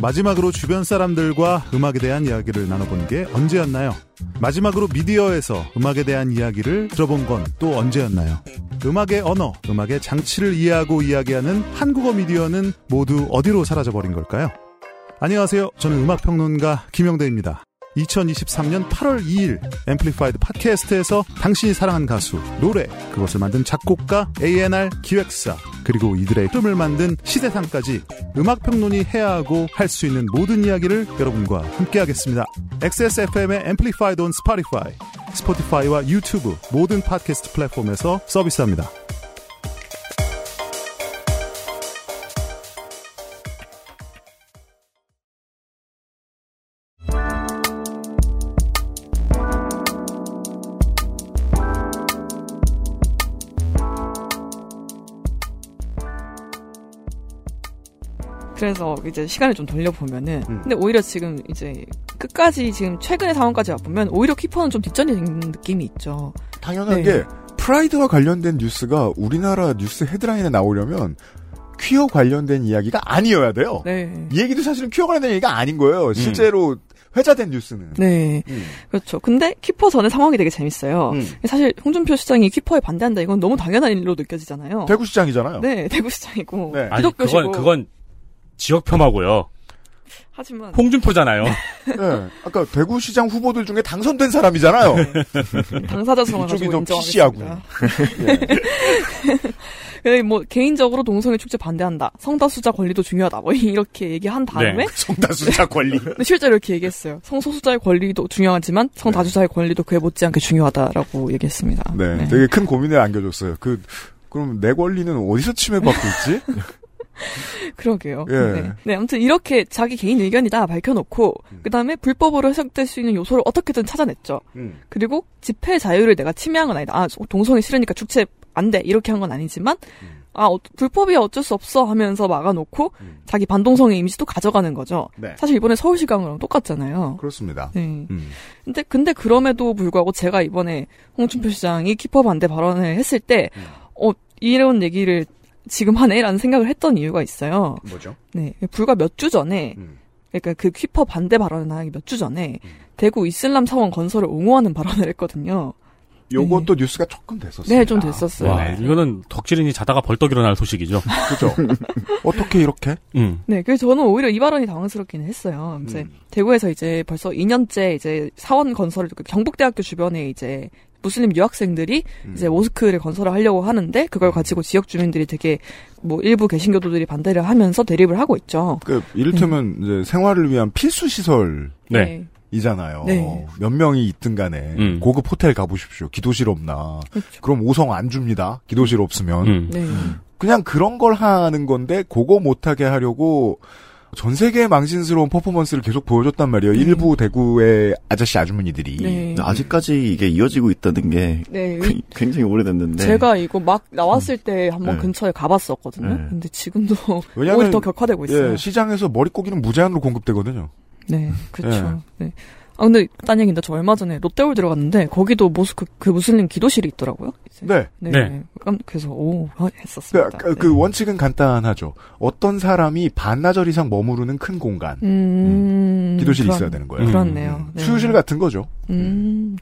마지막으로 주변 사람들과 음악에 대한 이야기를 나눠본 게 언제였나요? 마지막으로 미디어에서 음악에 대한 이야기를 들어본 건 또 언제였나요? 음악의 언어, 음악의 장치를 이해하고 이야기하는 한국어 미디어는 모두 어디로 사라져버린 걸까요? 안녕하세요. 저는 음악평론가 김영대입니다. 2023년 8월 2일 앰플리파이드 팟캐스트에서 당신이 사랑한 가수, 노래, 그것을 만든 작곡가, A&R 기획사, 그리고 이들의 꿈을 만든 시대상까지 음악평론이 해야 하고 할 수 있는 모든 이야기를 여러분과 함께하겠습니다. XSFM의 앰플리파이드 on 스포티파이, 스포티파이와 유튜브 모든 팟캐스트 플랫폼에서 서비스합니다. 그래서 이제 시간을 좀 돌려보면은 음. 근데 오히려 지금 이제 끝까지 지금 최근의 상황까지 와보면 오히려 퀴퍼는 좀 뒷전이 있는 느낌이 있죠. 당연한 네. 게 프라이드와 관련된 뉴스가 우리나라 뉴스 헤드라인에 나오려면 퀴어 관련된 이야기가 아니어야 돼요. 네. 이 얘기도 사실은 퀴어 관련된 얘기가 아닌 거예요. 실제로 회자된 뉴스는. 네. 음. 그렇죠. 근데 퀴퍼 전의 상황이 되게 재밌어요. 음. 사실 홍준표 시장이 퀴퍼에 반대한다 이건 너무 당연한 일로 느껴지잖아요. 대구시장이잖아요. 네, 대구시장이고 네. 아니, 기독교시고 그건, 그건 지역 폄하고요. 하지만 홍준표잖아요. 네. 아까 대구시장 후보들 중에 당선된 사람이잖아요. 당사자 성을 이쪽이 가지고 더 PC하군요. 인정하겠습니다. 네, 뭐 개인적으로 동성애 축제 반대한다. 성다수자 권리도 중요하다. 뭐 이렇게 얘기한 다음에 네. 성다수자 권리. 근데 실제로 이렇게 얘기했어요. 성소수자의 권리도 중요하지만 성다수자의 권리도 그에 못지않게 중요하다라고 얘기했습니다. 네. 되게 큰 고민을 안겨줬어요. 그, 그럼 내 권리는 어디서 침해받고 있지? 그러게요. 예. 네. 네, 아무튼 이렇게 자기 개인 의견이다 밝혀놓고 음. 그 다음에 불법으로 해석될 수 있는 요소를 어떻게든 찾아냈죠. 음. 그리고 집회 자유를 내가 침해한 건 아니다. 아, 동성애 싫으니까 축제 안 돼. 이렇게 한 건 아니지만, 음. 아, 어, 불법이야 어쩔 수 없어 하면서 막아놓고, 자기 반동성애 이미지도 가져가는 거죠. 네. 사실 이번에 서울시장이랑 똑같잖아요. 그렇습니다. 네. 음. 근데, 근데 그럼에도 불구하고 제가 이번에 홍준표 시장이 키퍼 반대 발언을 했을 때, 음. 어, 이런 얘기를 지금 하네? 라는 생각을 했던 이유가 있어요. 뭐죠? 네. 불과 몇 주 전에, 음. 그러니까 그 키퍼 반대 발언을 하기 몇 주 전에, 대구 이슬람 사원 건설을 옹호하는 발언을 했거든요. 요것도 뉴스가 조금 됐었어요. 네, 좀 됐었어요. 와, 이거는 덕질인이 자다가 벌떡 일어날 소식이죠. 그죠? 어떻게 이렇게? 음. 네, 그래서 저는 오히려 이 발언이 당황스럽기는 했어요. 이제 음. 대구에서 이제 벌써 2년째 이제 사원 건설을 그 경북대학교 주변에 이제 무슬림 유학생들이 음. 이제 모스크를 건설을 하려고 하는데 그걸 가지고 지역 주민들이 되게 뭐 일부 개신교도들이 반대를 하면서 대립을 하고 있죠. 그, 이를테면, 이제 생활을 위한 필수 시설. 네. 이잖아요. 네. 몇 명이 있든 간에 음. 고급 호텔 가보십시오. 기도실 없나. 그렇죠. 그럼 5성 안 줍니다. 기도실 없으면. 음. 네. 그냥 그런 걸 하는 건데 그거 못하게 하려고 전 세계의 망신스러운 퍼포먼스를 계속 보여줬단 말이에요. 일부 대구의 아저씨 아주머니들이. 네. 아직까지 이게 이어지고 있다는 게 네. 굉- 굉장히 오래됐는데 제가 이거 막 나왔을 때 한번 네. 근처에 가봤었거든요. 네. 근데 지금도 왜냐면, 오히려 더 격화되고 있어요. 예, 시장에서 머릿고기는 무제한으로 공급되거든요. 네, 그렇죠. 네. 아 근데 딴 얘기인데 저 얼마 전에 롯데월 들어갔는데 거기도 모스크 그 무슬림 기도실이 있더라고요. 이제. 네. 네. 네. 깜- 그래서 오 아, 그, 했었습니다. 그, 그 원칙은 간단하죠. 어떤 사람이 반나절 이상 머무르는 큰 공간. 음, 기도실이 그런- 있어야 되는 거예요. 그렇네요. 네. 수유실 같은 거죠. 음,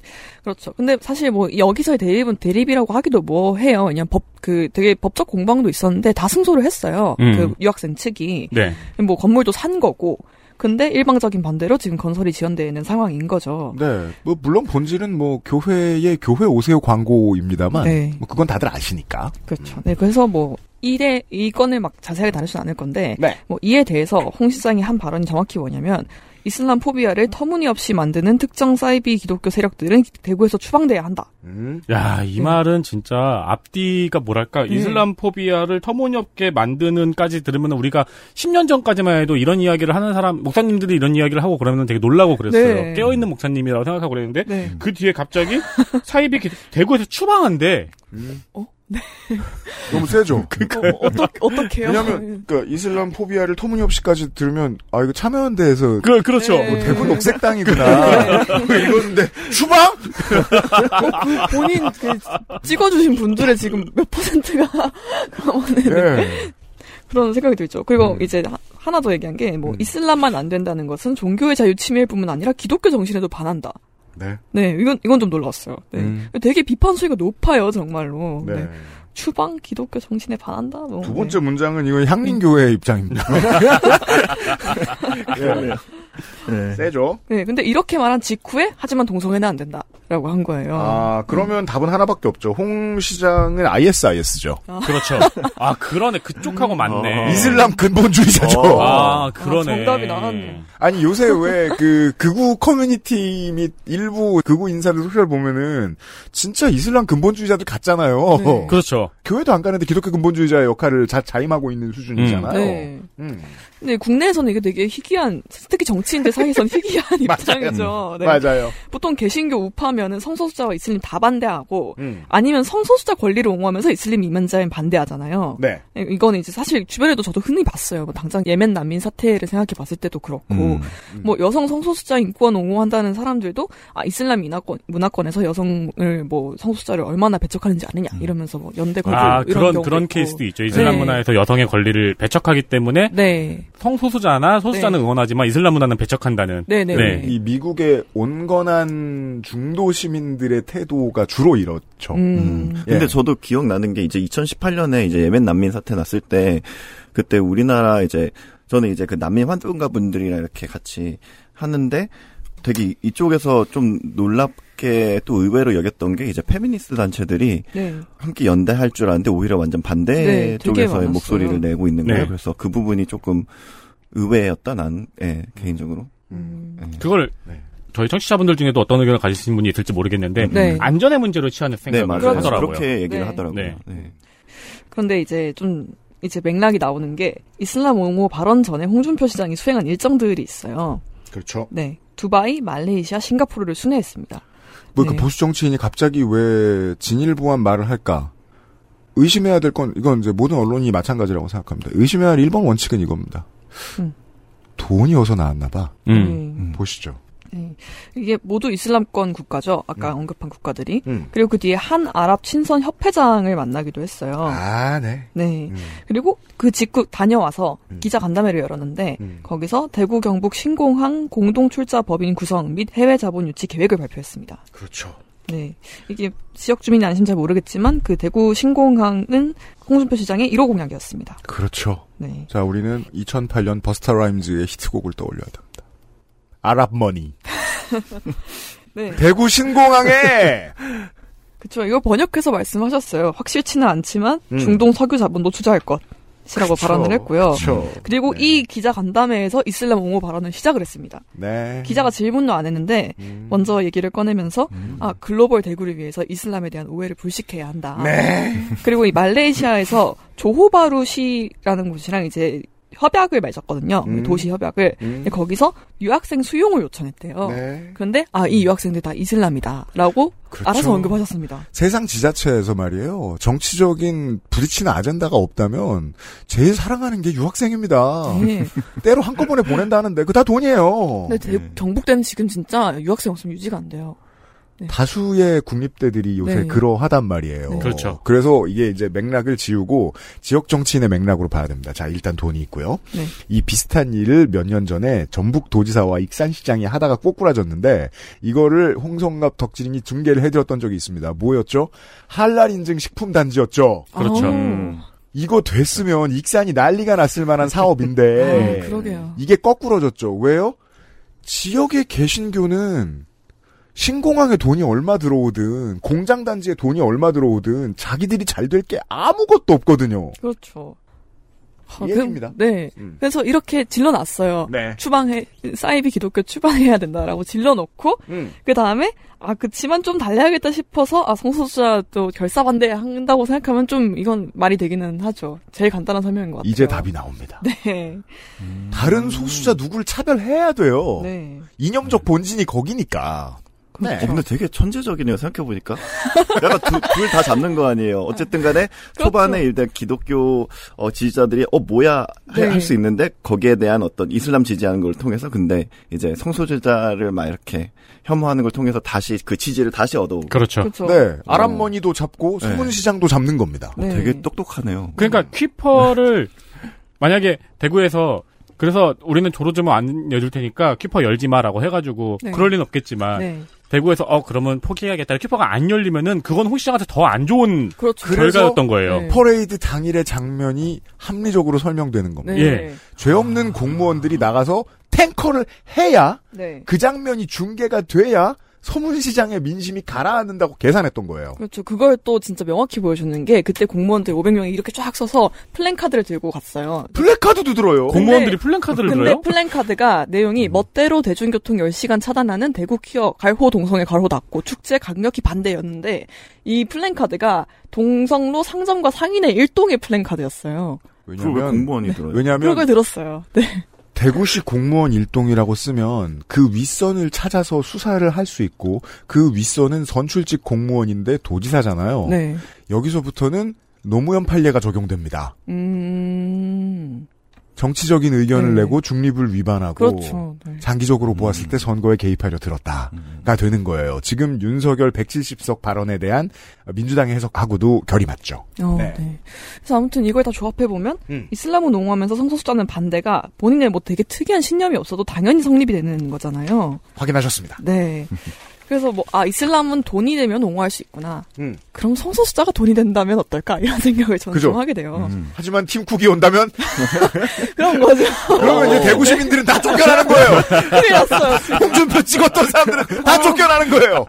그렇죠. 근데 사실 뭐 여기서의 대립은 대립이라고 하기도 뭐 해요. 그냥 법 그 되게 법적 공방도 있었는데 다 승소를 했어요. 음. 그 유학생 측이 네. 뭐 건물도 산 거고. 근데 일방적인 반대로 지금 건설이 지연되어 있는 상황인 거죠. 네. 뭐, 물론 본질은 뭐, 교회의 교회 오세요 광고입니다만. 네. 뭐 그건 다들 아시니까. 그렇죠. 네, 그래서 뭐 이래 이 건을 막 자세하게 다룰 수는 않을 건데 네. 뭐 이에 대해서 홍 시장이 한 발언이 정확히 뭐냐면 이슬람 포비아를 터무니없이 만드는 특정 사이비 기독교 세력들은 대구에서 추방돼야 한다. 음. 야, 이 네. 말은 진짜 앞뒤가 뭐랄까, 이슬람 포비아를 터무니없게 만드는까지 들으면 우리가 10년 전까지만 해도 이런 이야기를 하는 사람, 목사님들이 이런 이야기를 하고 그러면 되게 놀라고 그랬어요. 네. 깨어 있는 목사님이라고 생각하고 그랬는데, 네. 그 뒤에 갑자기 사이비 기- 대구에서 추방한 대. 너무 세죠. 어, 어떻게 어떻게요? 왜냐면, 그, 이슬람 포비아를 터무니없이까지 들으면, 아, 이거 참여연대에서. 그, 그렇죠. 네. 뭐 대구 녹색당이구나. 이건데, 추방? 그 본인 그 찍어주신 분들의 지금 몇 퍼센트가 그러면은 예. 그런 생각이 들죠. 그리고 음. 이제 하- 하나 더 얘기한 게뭐 음. 이슬람만 안 된다는 것은 종교의 자유 침해일 뿐만 아니라 기독교 정신에도 반한다. 네. 네, 이건 이건 좀 놀랐어요. 네. 음. 되게 비판 수위가 높아요, 정말로. 네. 네. 추방 기독교 정신에 반한다. 뭐. 두 번째 문장은 이건 향림교회의 입장입니다. 예. 네. 세죠. 네, 근데 이렇게 말한 직후에 하지만 동성애는 안 된다라고 한 거예요. 아, 그러면 답은 하나밖에 없죠. 홍 시장은 ISIS죠. 그렇죠. 아, 그러네. 그쪽하고 맞네. 이슬람 근본주의자죠. 아, 그러네. 아, 정답이 나갔네. 아니 요새 왜 그 극우 커뮤니티 및 일부 극우 인사들 소셜 보면은 진짜 이슬람 근본주의자들 같잖아요. 네. 그렇죠. 교회도 안 가는데 기독교 근본주의자의 역할을 자, 자임하고 있는 수준이잖아요. 네. 음. 근데 국내에서는 이게 되게 희귀한, 특히 정치인들 사이에서는 희귀한 입장이죠. 네. 맞아요. 보통 개신교 우파면은 성소수자와 이슬림 다 반대하고, 음. 아니면 성소수자 권리를 옹호하면서 이슬림 이민자인 반대하잖아요. 네. 이거는 이제 사실 주변에도 저도 흔히 봤어요. 뭐 당장 예멘 난민 사태를 생각해 봤을 때도 그렇고, 음. 뭐 여성 성소수자 인권 옹호한다는 사람들도 아 이슬람 문화권 문화권에서 여성을 뭐 성소수자를 얼마나 배척하는지 아느냐 이러면서 뭐 연대 걸고 아, 이런 그런, 그런 있고. 케이스도 있죠. 이슬람 네. 문화에서 여성의 권리를 배척하기 때문에 네, 성소수자나 소수자는 네. 응원하지만 이슬람 문화는 배척한다는. 네, 네. 네. 이 미국의 온건한 중도 시민들의 태도가 주로 이렇죠. 음. 예. 근데 저도 기억나는 게 이제 2018년에 이제 예멘 난민 사태 났을 때 그때 우리나라 이제 저는 이제 그 난민 환송가 분들이랑 이렇게 같이 하는데 되게 이쪽에서 좀 놀랍 게 또 의외로 여겼던 게 이제 페미니스트 단체들이 네. 함께 연대할 줄 알았는데 오히려 완전 반대 네, 쪽에서의 많았어요. 목소리를 내고 있는 거예요. 네. 그래서 그 부분이 조금 의외였다 난 예, 개인적으로. 음. 예. 그걸 네. 저희 청취자분들 중에도 어떤 의견을 가지신 분이 있을지 모르겠는데 네. 안전의 문제로 취하는 네 생각을 맞아요. 하더라고요. 그렇게 얘기를 네. 하더라고요. 네. 네. 그런데 이제 좀 이제 맥락이 나오는 게 이슬람 옹호 발언 전에 홍준표 시장이 수행한 일정들이 있어요. 그렇죠. 네, 두바이, 말레이시아, 싱가포르를 순회했습니다. 뭐그 네. 보수 정치인이 갑자기 왜 진일보한 말을 할까? 의심해야 될 건 이건 이제 모든 언론이 마찬가지라고 생각합니다. 의심해야 할 1번 원칙은 이겁니다. 음. 돈이 어서 나왔나 봐. 음. 네. 보시죠. 네. 이게 모두 이슬람권 국가죠. 아까 언급한 국가들이. 음. 그리고 그 뒤에 한 아랍 친선 협회장을 만나기도 했어요. 아, 네. 네. 음. 그리고 그 직후 다녀와서 음. 기자 간담회를 열었는데 음. 거기서 대구 경북 신공항 공동 출자 법인 구성 및 해외 자본 유치 계획을 발표했습니다. 그렇죠. 네. 이게 지역 주민이 아니시면 잘 모르겠지만 그 대구 신공항은 홍준표 시장의 1호 공약이었습니다. 그렇죠. 네. 자, 우리는 2008년 버스터 라임즈의 히트곡을 떠올려야 됩니다. 아랍 머니. 네. 대구 신공항에 그쵸. 이거 번역해서 말씀하셨어요. 확실치는 않지만 음. 중동 석유 자본도 투자할 것 이라고 그쵸. 발언을 했고요. 그쵸. 그리고 네. 이 기자 간담회에서 이슬람 옹호 발언을 시작을 했습니다. 네. 기자가 질문도 안 했는데 음. 먼저 얘기를 꺼내면서 음. 아 글로벌 대구를 위해서 이슬람에 대한 오해를 불식해야 한다. 네. 그리고 이 말레이시아에서 조호바루 시라는 곳이랑 이제 협약을 맺었거든요. 음. 도시 협약을. 음. 거기서 유학생 수용을 요청했대요. 네. 그런데 아 이 유학생들 다 이슬람이다라고 그렇죠. 알아서 언급하셨습니다. 세상 지자체에서 말이에요. 정치적인 부딪히는 아젠다가 없다면 제일 사랑하는 게 유학생입니다. 네. 때로 한꺼번에 보낸다는데 그 다 돈이에요. 근데 대- 경북대는 지금 진짜 유학생 없으면 유지가 안 돼요. 다수의 국립대들이 요새 네. 그러하단 말이에요. 네. 그렇죠. 그래서 이게 이제 맥락을 지우고 지역 정치인의 맥락으로 봐야 됩니다. 자, 일단 돈이 있고요. 네. 이 비슷한 일을 몇 년 전에 전북 도지사와 익산시장이 하다가 꼬꾸라졌는데 이거를 홍성갑 덕질인이 중계를 해드렸던 적이 있습니다. 뭐였죠? 한랄 인증 식품 단지였죠. 그렇죠. 아, 음. 이거 됐으면 익산이 난리가 났을 만한 사업인데 아, 그러게요. 이게 거꾸러졌죠. 왜요? 지역의 개신교는 신공항에 돈이 얼마 들어오든 공장 단지에 돈이 얼마 들어오든 자기들이 잘 될 게 아무것도 없거든요. 그렇죠. 아, 이 얘기입니다. 그, 네. 음. 그래서 이렇게 질러놨어요. 네. 추방해, 사이비 기독교 추방해야 된다라고 질러놓고, 음. 그 다음에, 아, 그치만 좀 달래야겠다 싶어서, 아, 성소수자도 결사 반대한다고 생각하면 좀 이건 말이 되기는 하죠. 제일 간단한 설명인 것 같아요. 이제 답이 나옵니다. 네. 다른 소수자 누구를 차별해야 돼요. 네. 이념적 본진이 거기니까. 네. 어, 근데 되게 천재적이네요, 생각해 보니까. 약간 둘 다 잡는 거 아니에요. 어쨌든 간에 초반에 일단 기독교 어, 지지자들이 어, 뭐야 네. 할수 있는데 거기에 대한 어떤 이슬람 지지하는 걸 통해서 근데 이제 성소수자를 막 이렇게 혐오하는 걸 통해서 다시 그 지지를 다시 얻어오고. 그렇죠. 그렇죠. 네. 아랍머니도 잡고 네. 소문시장도 잡는 겁니다. 네. 되게 똑똑하네요. 그러니까 퀴퍼를 만약에 대구에서 그래서 우리는 도로점유 안 여줄 테니까 퀴퍼 열지 마라고 해가지고 네. 그럴 리는 없겠지만 네. 대구에서 어 그러면 포기해야겠다. 퀴퍼가 안 열리면은 그건 홍 시장한테 더 안 좋은 그렇죠. 결과였던 거예요. 네. 퍼레이드 당일의 장면이 합리적으로 설명되는 겁니다. 네. 예. 죄 없는 공무원들이 나가서 탱커를 해야 네. 그 장면이 중계가 돼야 서문시장의 민심이 가라앉는다고 계산했던 거예요. 그렇죠. 그걸 또 진짜 명확히 보여주는 게 그때 공무원들 500명이 이렇게 쫙 서서 플랜카드를 들고 갔어요. 플래카드도 들어요. 공무원들이 플랜카드를 근데 들어요? 플랜카드가 내용이 멋대로 대중교통 10시간 차단하는 대구 퀴어 괄호 동성애 괄호 닫고 축제 강력히 반대였는데 이 플랜카드가 동성로 상점과 상인의 일동의 플랜카드였어요. 그걸 왜 공무원이 들어요? 왜냐하면 그걸 들었어요. 네. 대구시 공무원 일동이라고 쓰면 그 윗선을 찾아서 수사를 할 수 있고 그 윗선은 선출직 공무원인데 도지사잖아요. 네. 여기서부터는 노무현 판례가 적용됩니다. 음. 정치적인 의견을 네. 내고 중립을 위반하고 그렇죠. 네. 장기적으로 보았을 때 선거에 개입하려 들었다가 되는 거예요. 지금 윤석열 170석 발언에 대한 민주당의 해석하고도 결이 맞죠. 어, 네. 네. 그래서 아무튼 이걸 다 조합해 보면 음. 이슬람을 옹호하면서 성소수자는 반대가 본인의 뭐 되게 특이한 신념이 없어도 당연히 성립이 되는 거잖아요. 확인하셨습니다. 네. 그래서 뭐 아 이슬람은 돈이 되면 옹호할 수 있구나. 음. 그럼 성소수자가 돈이 된다면 어떨까 이런 생각을 저는 그죠. 좀 하게 돼요. 음. 하지만 팀쿡이 온다면 그런 거죠. 그러면 이제 대구 시민들은 다 쫓겨나는 거예요. 큰일 났어요. 지금. 홍준표 찍었던 사람들은 다 쫓겨나는 거예요.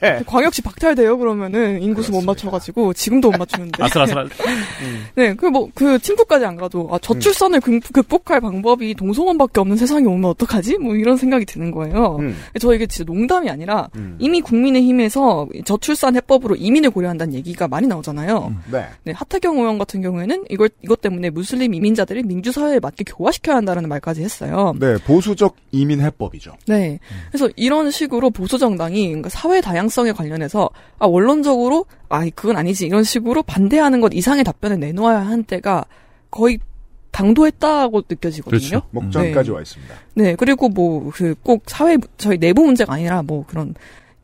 네. 광역시 박탈돼요 그러면은 인구수 못 맞춰가지고 지금도 못 맞추는데. 아슬아슬한. 네, 그 뭐 그 팀쿡까지 안 가도 아 저출산을 극- 극복할 방법이 동성원밖에 없는 세상이 오면 어떡하지? 뭐 이런 생각이 드는 거예요. 음. 저 이게 진짜 농담이 아니라 음. 이미 국민의힘에서 저출산 해법으로 이민을 고려한다는 얘기가 많이 나오잖아요. 네. 네, 하태경 의원 같은 경우에는 이걸 이것 때문에 무슬림 이민자들을 민주 사회에 맞게 교화시켜야 한다는 말까지 했어요. 네, 보수적 이민 해법이죠. 네. 그래서 이런 식으로 보수 정당이 그러니까 사회 다양성에 관련해서 아 원론적으로 아 그건 아니지 이런 식으로 반대하는 것 이상의 답변을 내놓아야 하는 때가 거의 당도했다고 느껴지거든요. 그렇죠. 목전까지 네. 와 있습니다. 네, 그리고 뭐 그 꼭 사회 저희 내부 문제가 아니라 뭐 그런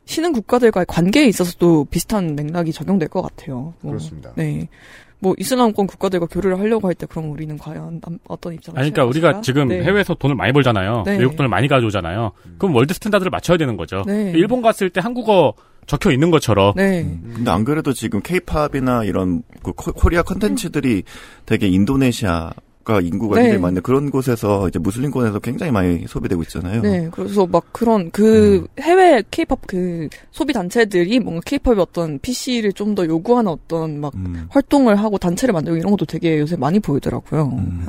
신흥 국가들과의 관계에 있어서도 비슷한 맥락이 적용될 것 같아요. 뭐, 그렇습니다. 네. 뭐 이슬람권 국가들과 교류를 하려고 할 때 그럼 우리는 과연 남- 어떤 입장을 아니, 그러니까 우리가? 지금 네. 해외에서 돈을 많이 벌잖아요. 네. 외국 돈을 많이 가져오잖아요. 그럼 world standard를 맞춰야 되는 거죠. 네. 일본 갔을 때 한국어 적혀 있는 것처럼 네. 근데 안 그래도 지금 케이팝이나 이런 그 코- 코리아 컨텐츠들이 되게 인도네시아 가 인구가 네. 굉장히 많은데 그런 곳에서 이제 무슬림권에서 굉장히 많이 소비되고 있잖아요. 네, 그래서 막 그런 그 음. 해외 케이팝 그 소비 단체들이 뭔가 케이팝의 어떤 PC를 좀 더 요구하는 어떤 막 음. 활동을 하고 단체를 만들고 이런 것도 되게 요새 많이 보이더라고요. 음.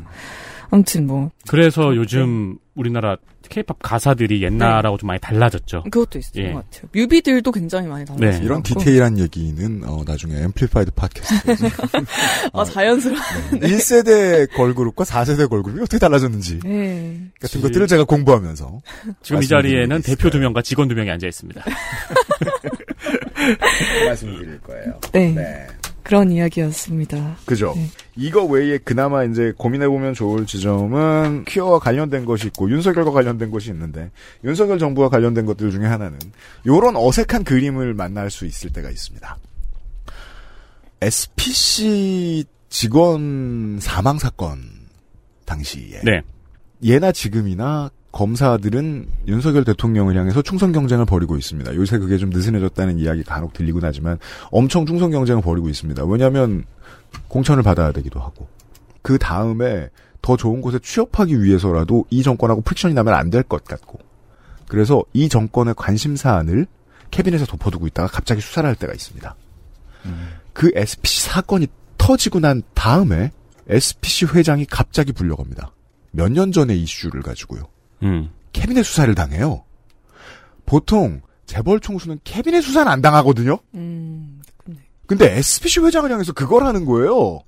아무튼 뭐 그래서 요즘 우리나라 케이팝 가사들이 옛날하고 좀 많이 달라졌죠. 그것도 있었던 예. 것 같아요. 뮤비들도 굉장히 많이 달라졌어요. 네. 이런 디테일한 얘기는 어, 나중에 앰플리파이드 팟캐스트에서 아 자연스러워. 1세대 걸그룹과 4세대 걸그룹이 어떻게 달라졌는지 네. 같은 것들을 제가 공부하면서 지금 이 자리에는. 대표 두 명과 직원 두 명이 앉아 있습니다. 말씀드릴 거예요. 네. 네. 그런 이야기였습니다. 그죠. 네. 이거 외에 그나마 이제 고민해보면 좋을 지점은 퀴어와 관련된 것이 있고 윤석열과 관련된 것이 있는데 윤석열 정부와 관련된 것들 중에 하나는 요런 어색한 그림을 만날 수 있을 때가 있습니다. SPC 직원 사망 사건 당시에 네. 예나 지금이나 검사들은 윤석열 대통령을 향해서 충성 경쟁을 벌이고 있습니다. 요새 그게 좀 느슨해졌다는 이야기 간혹 들리곤 하지만 엄청 충성 경쟁을 벌이고 있습니다. 왜냐하면 공천을 받아야 되기도 하고 그 다음에 더 좋은 곳에 취업하기 위해서라도 이 정권하고 friction이 나면 안 될 것 같고 그래서 이 정권의 관심 사안을 캐비넷에 덮어두고 있다가 갑자기 수사를 할 때가 있습니다. 그 SPC 사건이 터지고 난 다음에 SPC 회장이 갑자기 불려갑니다. 몇 년 전의 이슈를 가지고요. 음. 캐비넷 수사를 당해요. 보통 재벌 총수는 캐비넷 수사는 안 당하거든요. 음. 근데 SPC 회장을 향해서 그걸 하는 거예요.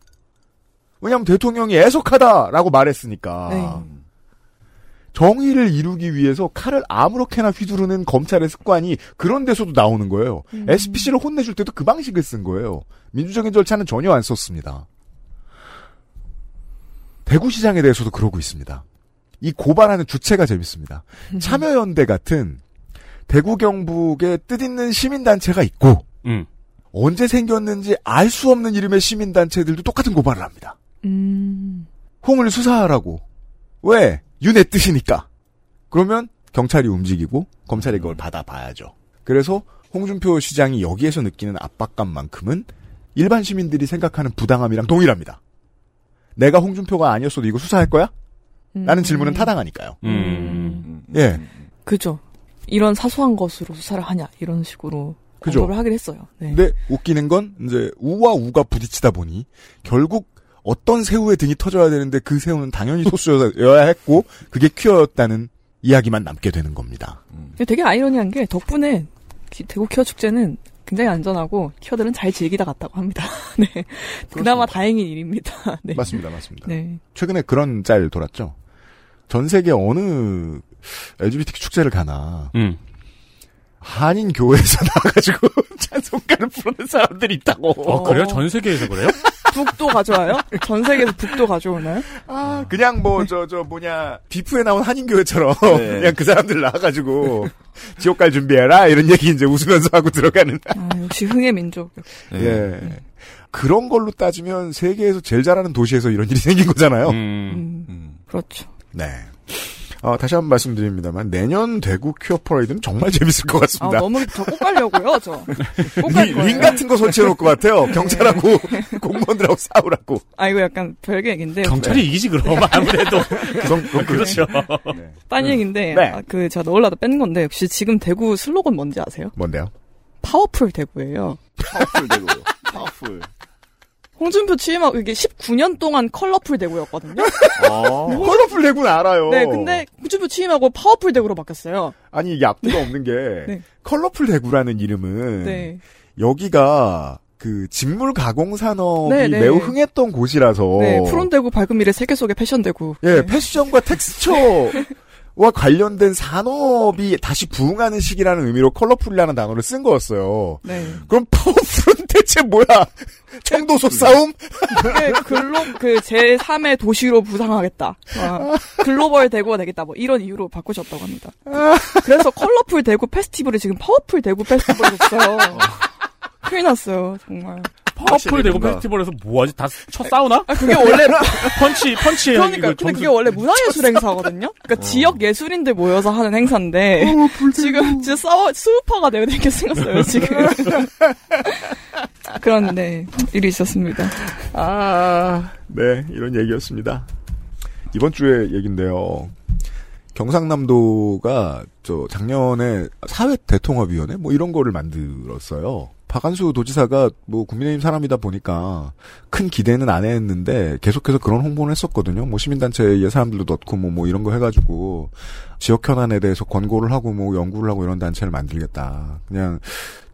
왜냐하면 대통령이 애석하다라고 말했으니까. 네. 정의를 이루기 위해서 칼을 아무렇게나 휘두르는 검찰의 습관이 그런 데서도 나오는 거예요. 음. SPC를 혼내줄 때도 그 방식을 쓴 거예요. 민주적인 절차는 전혀 안 썼습니다. 대구시장에 대해서도 그러고 있습니다. 이 고발하는 주체가 재밌습니다. 참여연대 같은 대구 경북에 뜻있는 시민단체가 있고 음. 언제 생겼는지 알 수 없는 이름의 시민단체들도 똑같은 고발을 합니다. 음. 홍을 수사하라고. 왜? 윤의 뜻이니까. 그러면 경찰이 움직이고 검찰이 그걸 받아봐야죠. 그 그래서 홍준표 시장이 여기에서 느끼는 압박감만큼은 일반 시민들이 생각하는 부당함이랑 동일합니다. 내가 홍준표가 아니었어도 이거 수사할 거야? 라는 질문은 타당하니까요. 음. 예. 그죠. 이런 사소한 것으로 수사를 하냐 이런 식으로 그죠. 언급을 하긴 했어요. 네. 근데 웃기는 건 이제 우와 우가 부딪히다 보니 결국 어떤 새우의 등이 터져야 되는데 그 새우는 당연히 소스여야 했고 그게 퀴어였다는 이야기만 남게 되는 겁니다. 되게 아이러니한 게 덕분에 기- 대구 퀴어 축제는 굉장히 안전하고 퀴어들은 잘 즐기다 갔다고 합니다. 네. 그나마 다행인 일입니다. 네. 맞습니다, 맞습니다. 네. 최근에 그런 짤 돌았죠. 전 세계 어느 LGBTQ 축제를 가나 음. 한인 교회에서 나와가지고 찬송가를 부르는 사람들이 있다고. 어, 그래요? 전 세계에서 그래요? 북도 가져와요? 전 세계에서 북도 가져오나요? 아, 그냥 뭐, 저, 저, 뭐냐, 비프에 나온 한인교회처럼, 네. 그냥 그 사람들 나와가지고, 지옥 갈 준비해라, 이런 얘기 이제 웃으면서 하고 들어가는. 아, 역시 흥의 민족. 네. 예. 그런 걸로 따지면 세계에서 제일 잘하는 도시에서 이런 일이 생긴 거잖아요. 음. 음, 음. 그렇죠. 네. 어, 다시 한 번 말씀드립니다만, 내년 대구 퀴어 퍼레이드는 정말 재밌을 것 아, 같습니다. 너무 저꼭 가려고요, 저. 링 같은 거 설치해 놓을 것 같아요. 경찰하고 공무원들하고 싸우라고. 아, 이거 약간 별개 얘기인데. 경찰이 이기지 그럼 아무래도 그건, 그건 그렇죠. 딴 얘기인데. 네. 아, 그, 제가 넣으려다 뺀 건데, 혹시 지금 대구 슬로건 뭔지 아세요? 뭔데요? 파워풀 대구예요. powerful 대구요. powerful. 홍준표 취임하고 이게 19년 동안 colorful 대구였거든요. 어. colorful 대구는 알아요. 네, 근데 홍준표 취임하고 파워풀 대구로 바뀌었어요. 아니, 이게 앞뒤가 없는 게, 네. colorful 대구라는 이름은, 네. 여기가, 그, 직물 가공 산업이 네, 네. 매우 흥했던 곳이라서, 네, 푸른 대구 밝은 미래 세계 속의 패션 대구. 예, 네. 패션과 텍스처 와 관련된 산업이 다시 부흥하는 시기라는 의미로 colorful이라는 단어를 쓴 거였어요. 네. 그럼 powerful은 대체 뭐야? 청도소 싸움? 그게 글로 그 제3의 도시로 부상하겠다. 아, 글로벌 대구가 되겠다. 뭐 이런 이유로 바꾸셨다고 합니다. 그래서 colorful 대구 페스티벌이 지금 파워풀 대구 페스티벌이 됐어요. 큰일 났어요, 정말. 파워풀 대구 페스티벌에서 뭐하지? 다첫 사우나? 아, 그게 원래 펀치 펀치 그러니까 근데 점수- 그게 원래 문화예술 행사거든요. 그러니까 지역 예술인들 모여서 하는 행사인데 지금 진짜 싸워 수우파가 되어 되게 생겼어요 지금. 그런데 일이 있었습니다. 아, 네, 이런 얘기였습니다. 이번 주의 얘긴데요. 경상남도가 저 작년에 사회 대통합위원회 뭐 이런 거를 만들었어요. 박한수 도지사가 뭐 국민의힘 사람이다 보니까 큰 기대는 안 했는데 계속해서 그런 홍보를 했었거든요. 뭐 시민단체의 사람들도 넣고 뭐, 뭐 이런 거 해가지고 지역 현안에 대해서 권고를 하고 뭐 연구를 하고 이런 단체를 만들겠다. 그냥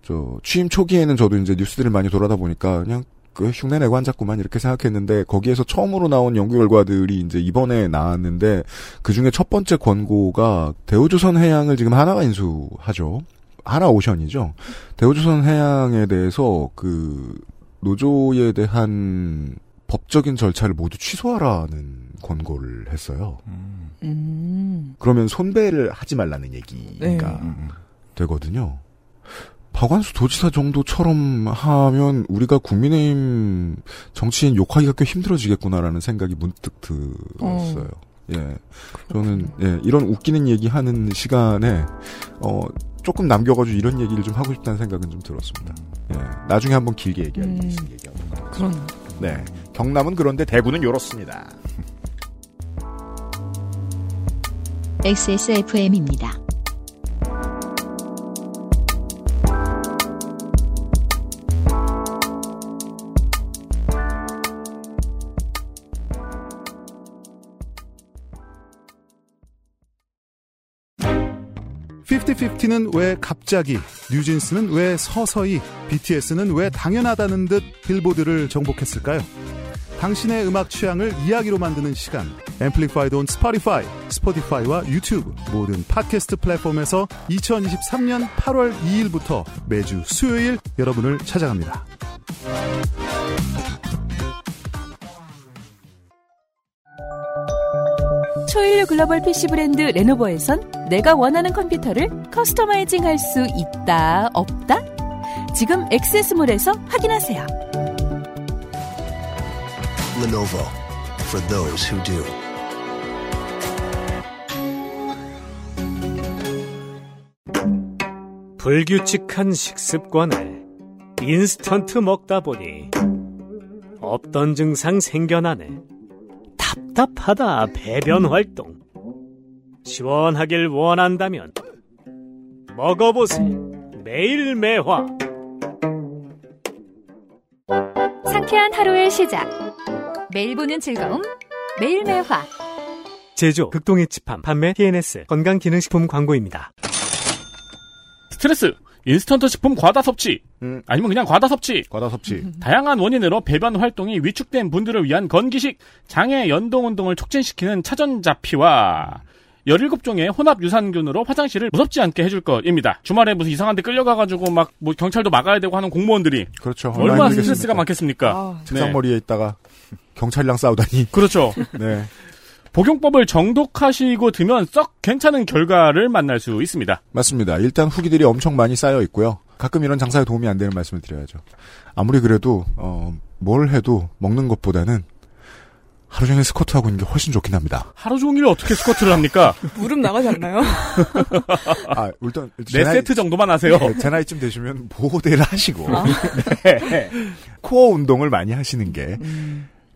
저 취임 초기에는 저도 이제 뉴스들을 많이 돌아다 보니까 그냥 그 흉내 내고 앉았구만 이렇게 생각했는데 거기에서 처음으로 나온 연구 결과들이 이제 이번에 나왔는데 그 중에 첫 번째 권고가 대우조선 해양을 지금 하나가 인수하죠. 하나 오션이죠. 대우조선 해양에 대해서 그 노조에 대한 법적인 절차를 모두 취소하라는 권고를 했어요. 음. 그러면 손배를 하지 말라는 얘기가 네. 되거든요. 박완수 도지사 정도처럼 하면 우리가 국민의힘 정치인 욕하기가 꽤 힘들어지겠구나라는 생각이 문득 들었어요. 예. 저는, 예, 이런 웃기는 얘기 하는 시간에, 어, 조금 남겨가지고 이런 얘기를 좀 하고 싶다는 생각은 좀 들었습니다. 예. 나중에 한번 길게 얘기할 일 음. 있으면 얘기하도록 그런. 네. 경남은 그런데 대구는 요렇습니다. XSFM입니다. 피프티피프티는 왜 갑자기, 뉴진스는 왜 서서히, BTS는 왜 당연하다는 듯 빌보드를 정복했을까요? 당신의 음악 취향을 이야기로 만드는 시간. Amplified on Spotify, 스포티파이와 유튜브 모든 팟캐스트 플랫폼에서 2023년 8월 2일부터 매주 수요일 여러분을 찾아갑니다. 초일류 글로벌 PC 브랜드 레노버에선 내가 원하는 컴퓨터를 customizing 할 수 있다, 없다? 지금 액세스몰에서 확인하세요. Lenovo for those who do. 불규칙한 식습관을 인스턴트 먹다 보니 없던 증상 생겨나네. 답답하다 배변 활동. 시원하길 원한다면 먹어보세요. 매일 매화. 상쾌한 하루의 시작. 매일 보는 즐거움. 매일 매화. 제조 극동의 집함 판매 TNS 건강기능식품 광고입니다. 스트레스, 인스턴트 식품 과다 섭취, 음. 아니면 그냥 과다 섭취, 과다 섭취. 다양한 원인으로 배변 활동이 위축된 분들을 위한 건기식, 장애 연동 운동을 촉진시키는 차전자피와 17종의 혼합 유산균으로 화장실을 무섭지 않게 해줄 것입니다. 주말에 무슨 이상한 데 끌려가가지고 막 뭐 경찰도 막아야 되고 하는 공무원들이 그렇죠. 얼마나 스트레스가? 많겠습니까? 아, 책상머리에 있다가 경찰이랑 싸우다니. 그렇죠. 네. 복용법을 정독하시고 드면 썩 괜찮은 결과를 만날 수 있습니다. 맞습니다. 일단 후기들이 엄청 많이 쌓여 있고요. 가끔 이런 장사에 도움이 안 되는 말씀을 드려야죠. 아무리 그래도 어, 뭘 해도 먹는 것보다는 하루 종일 스쿼트 하고 있는 게 훨씬 좋긴 합니다. 하루 종일 어떻게 스쿼트를 합니까? 무릎 나가지 않나요? 아, 일단 네 세트 정도만 하세요. 네, 제 나이쯤 되시면 모델을 하시고 아. 네. 코어 운동을 많이 하시는 게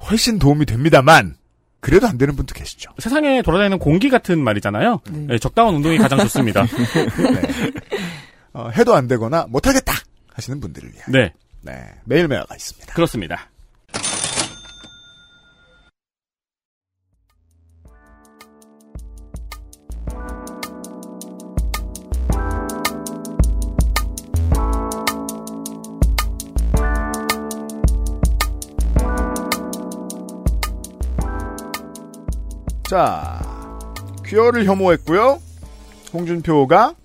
훨씬 도움이 됩니다만 그래도 안 되는 분도 계시죠. 세상에 돌아다니는 공기 같은 말이잖아요. 네, 적당한 운동이 가장 좋습니다. 네. 어, 해도 안 되거나 못하겠다 하시는 분들을 위한 네, 네, 매일매일가 있습니다. 그렇습니다. 자, 퀴어를 혐오했고요. 홍준표가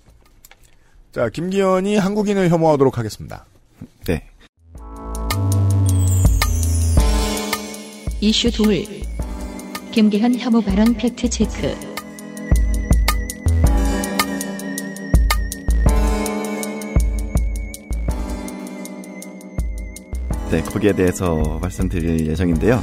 자 김기현이 한국인을 혐오하도록 하겠습니다. 네. 이슈 둘. 김기현 혐오 발언 팩트 체크. 네, 거기에 대해서 말씀드릴 예정인데요.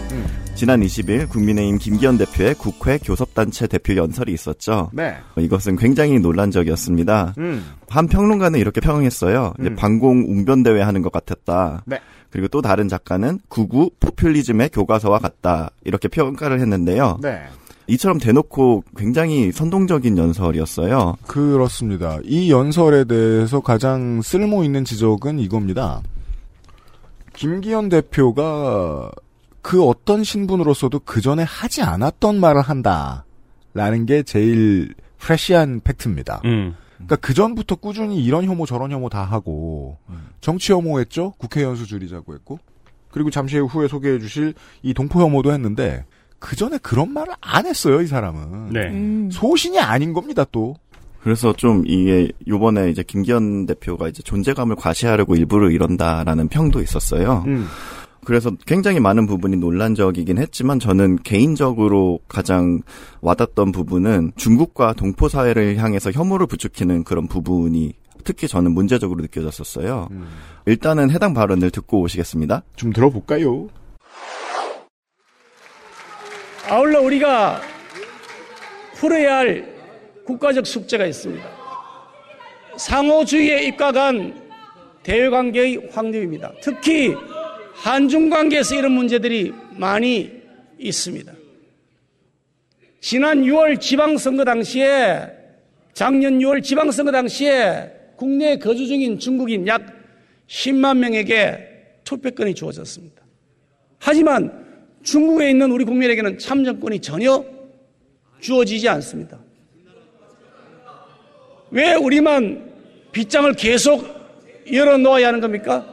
지난 20일 국민의힘 김기현 대표의 국회 교섭단체 대표 연설이 있었죠. 네. 어, 이것은 굉장히 논란적이었습니다. 음. 한 평론가는 이렇게 평했어요. 음. 방공 웅변대회 하는 것 같았다. 네. 그리고 또 다른 작가는 구구 포퓰리즘의 교과서와 같다. 이렇게 평가를 했는데요. 네. 이처럼 대놓고 굉장히 선동적인 연설이었어요. 그렇습니다. 이 연설에 대해서 가장 쓸모 있는 지적은 이겁니다. 김기현 대표가 그 어떤 신분으로서도 그 전에 하지 않았던 말을 한다. 라는 게 제일 프레시한 팩트입니다. 음. 그러니까 그 전부터 꾸준히 이런 혐오 저런 혐오 다 하고 정치 혐오했죠. 국회 연수 줄이자고 했고 그리고 잠시 후에 소개해 주실 이 동포 혐오도 했는데 그 전에 그런 말을 안 했어요. 이 사람은 네. 음. 소신이 아닌 겁니다. 또 그래서 좀 이게 요번에 이제 김기현 대표가 이제 존재감을 과시하려고 일부러 이런다라는 평도 있었어요. 음. 그래서 굉장히 많은 부분이 논란적이긴 했지만 저는 개인적으로 가장 와닿던 부분은 중국과 동포 사회를 향해서 혐오를 부추기는 그런 부분이 특히 저는 문제적으로 느껴졌었어요. 음. 일단은 해당 발언을 듣고 오시겠습니다. 좀 들어볼까요? 아울러 우리가 풀어야 할 국가적 숙제가 있습니다. 상호주의에 입각한 대외관계의 확립입니다. 특히 한중 관계에서 이런 문제들이 많이 있습니다. 지난 6월 지방선거 당시에 작년 6월 지방선거 당시에 국내에 거주 중인 중국인 약 10만 명에게 투표권이 주어졌습니다. 하지만 중국에 있는 우리 국민에게는 참정권이 전혀 주어지지 않습니다. 왜 우리만 빗장을 계속 열어놓아야 하는 겁니까?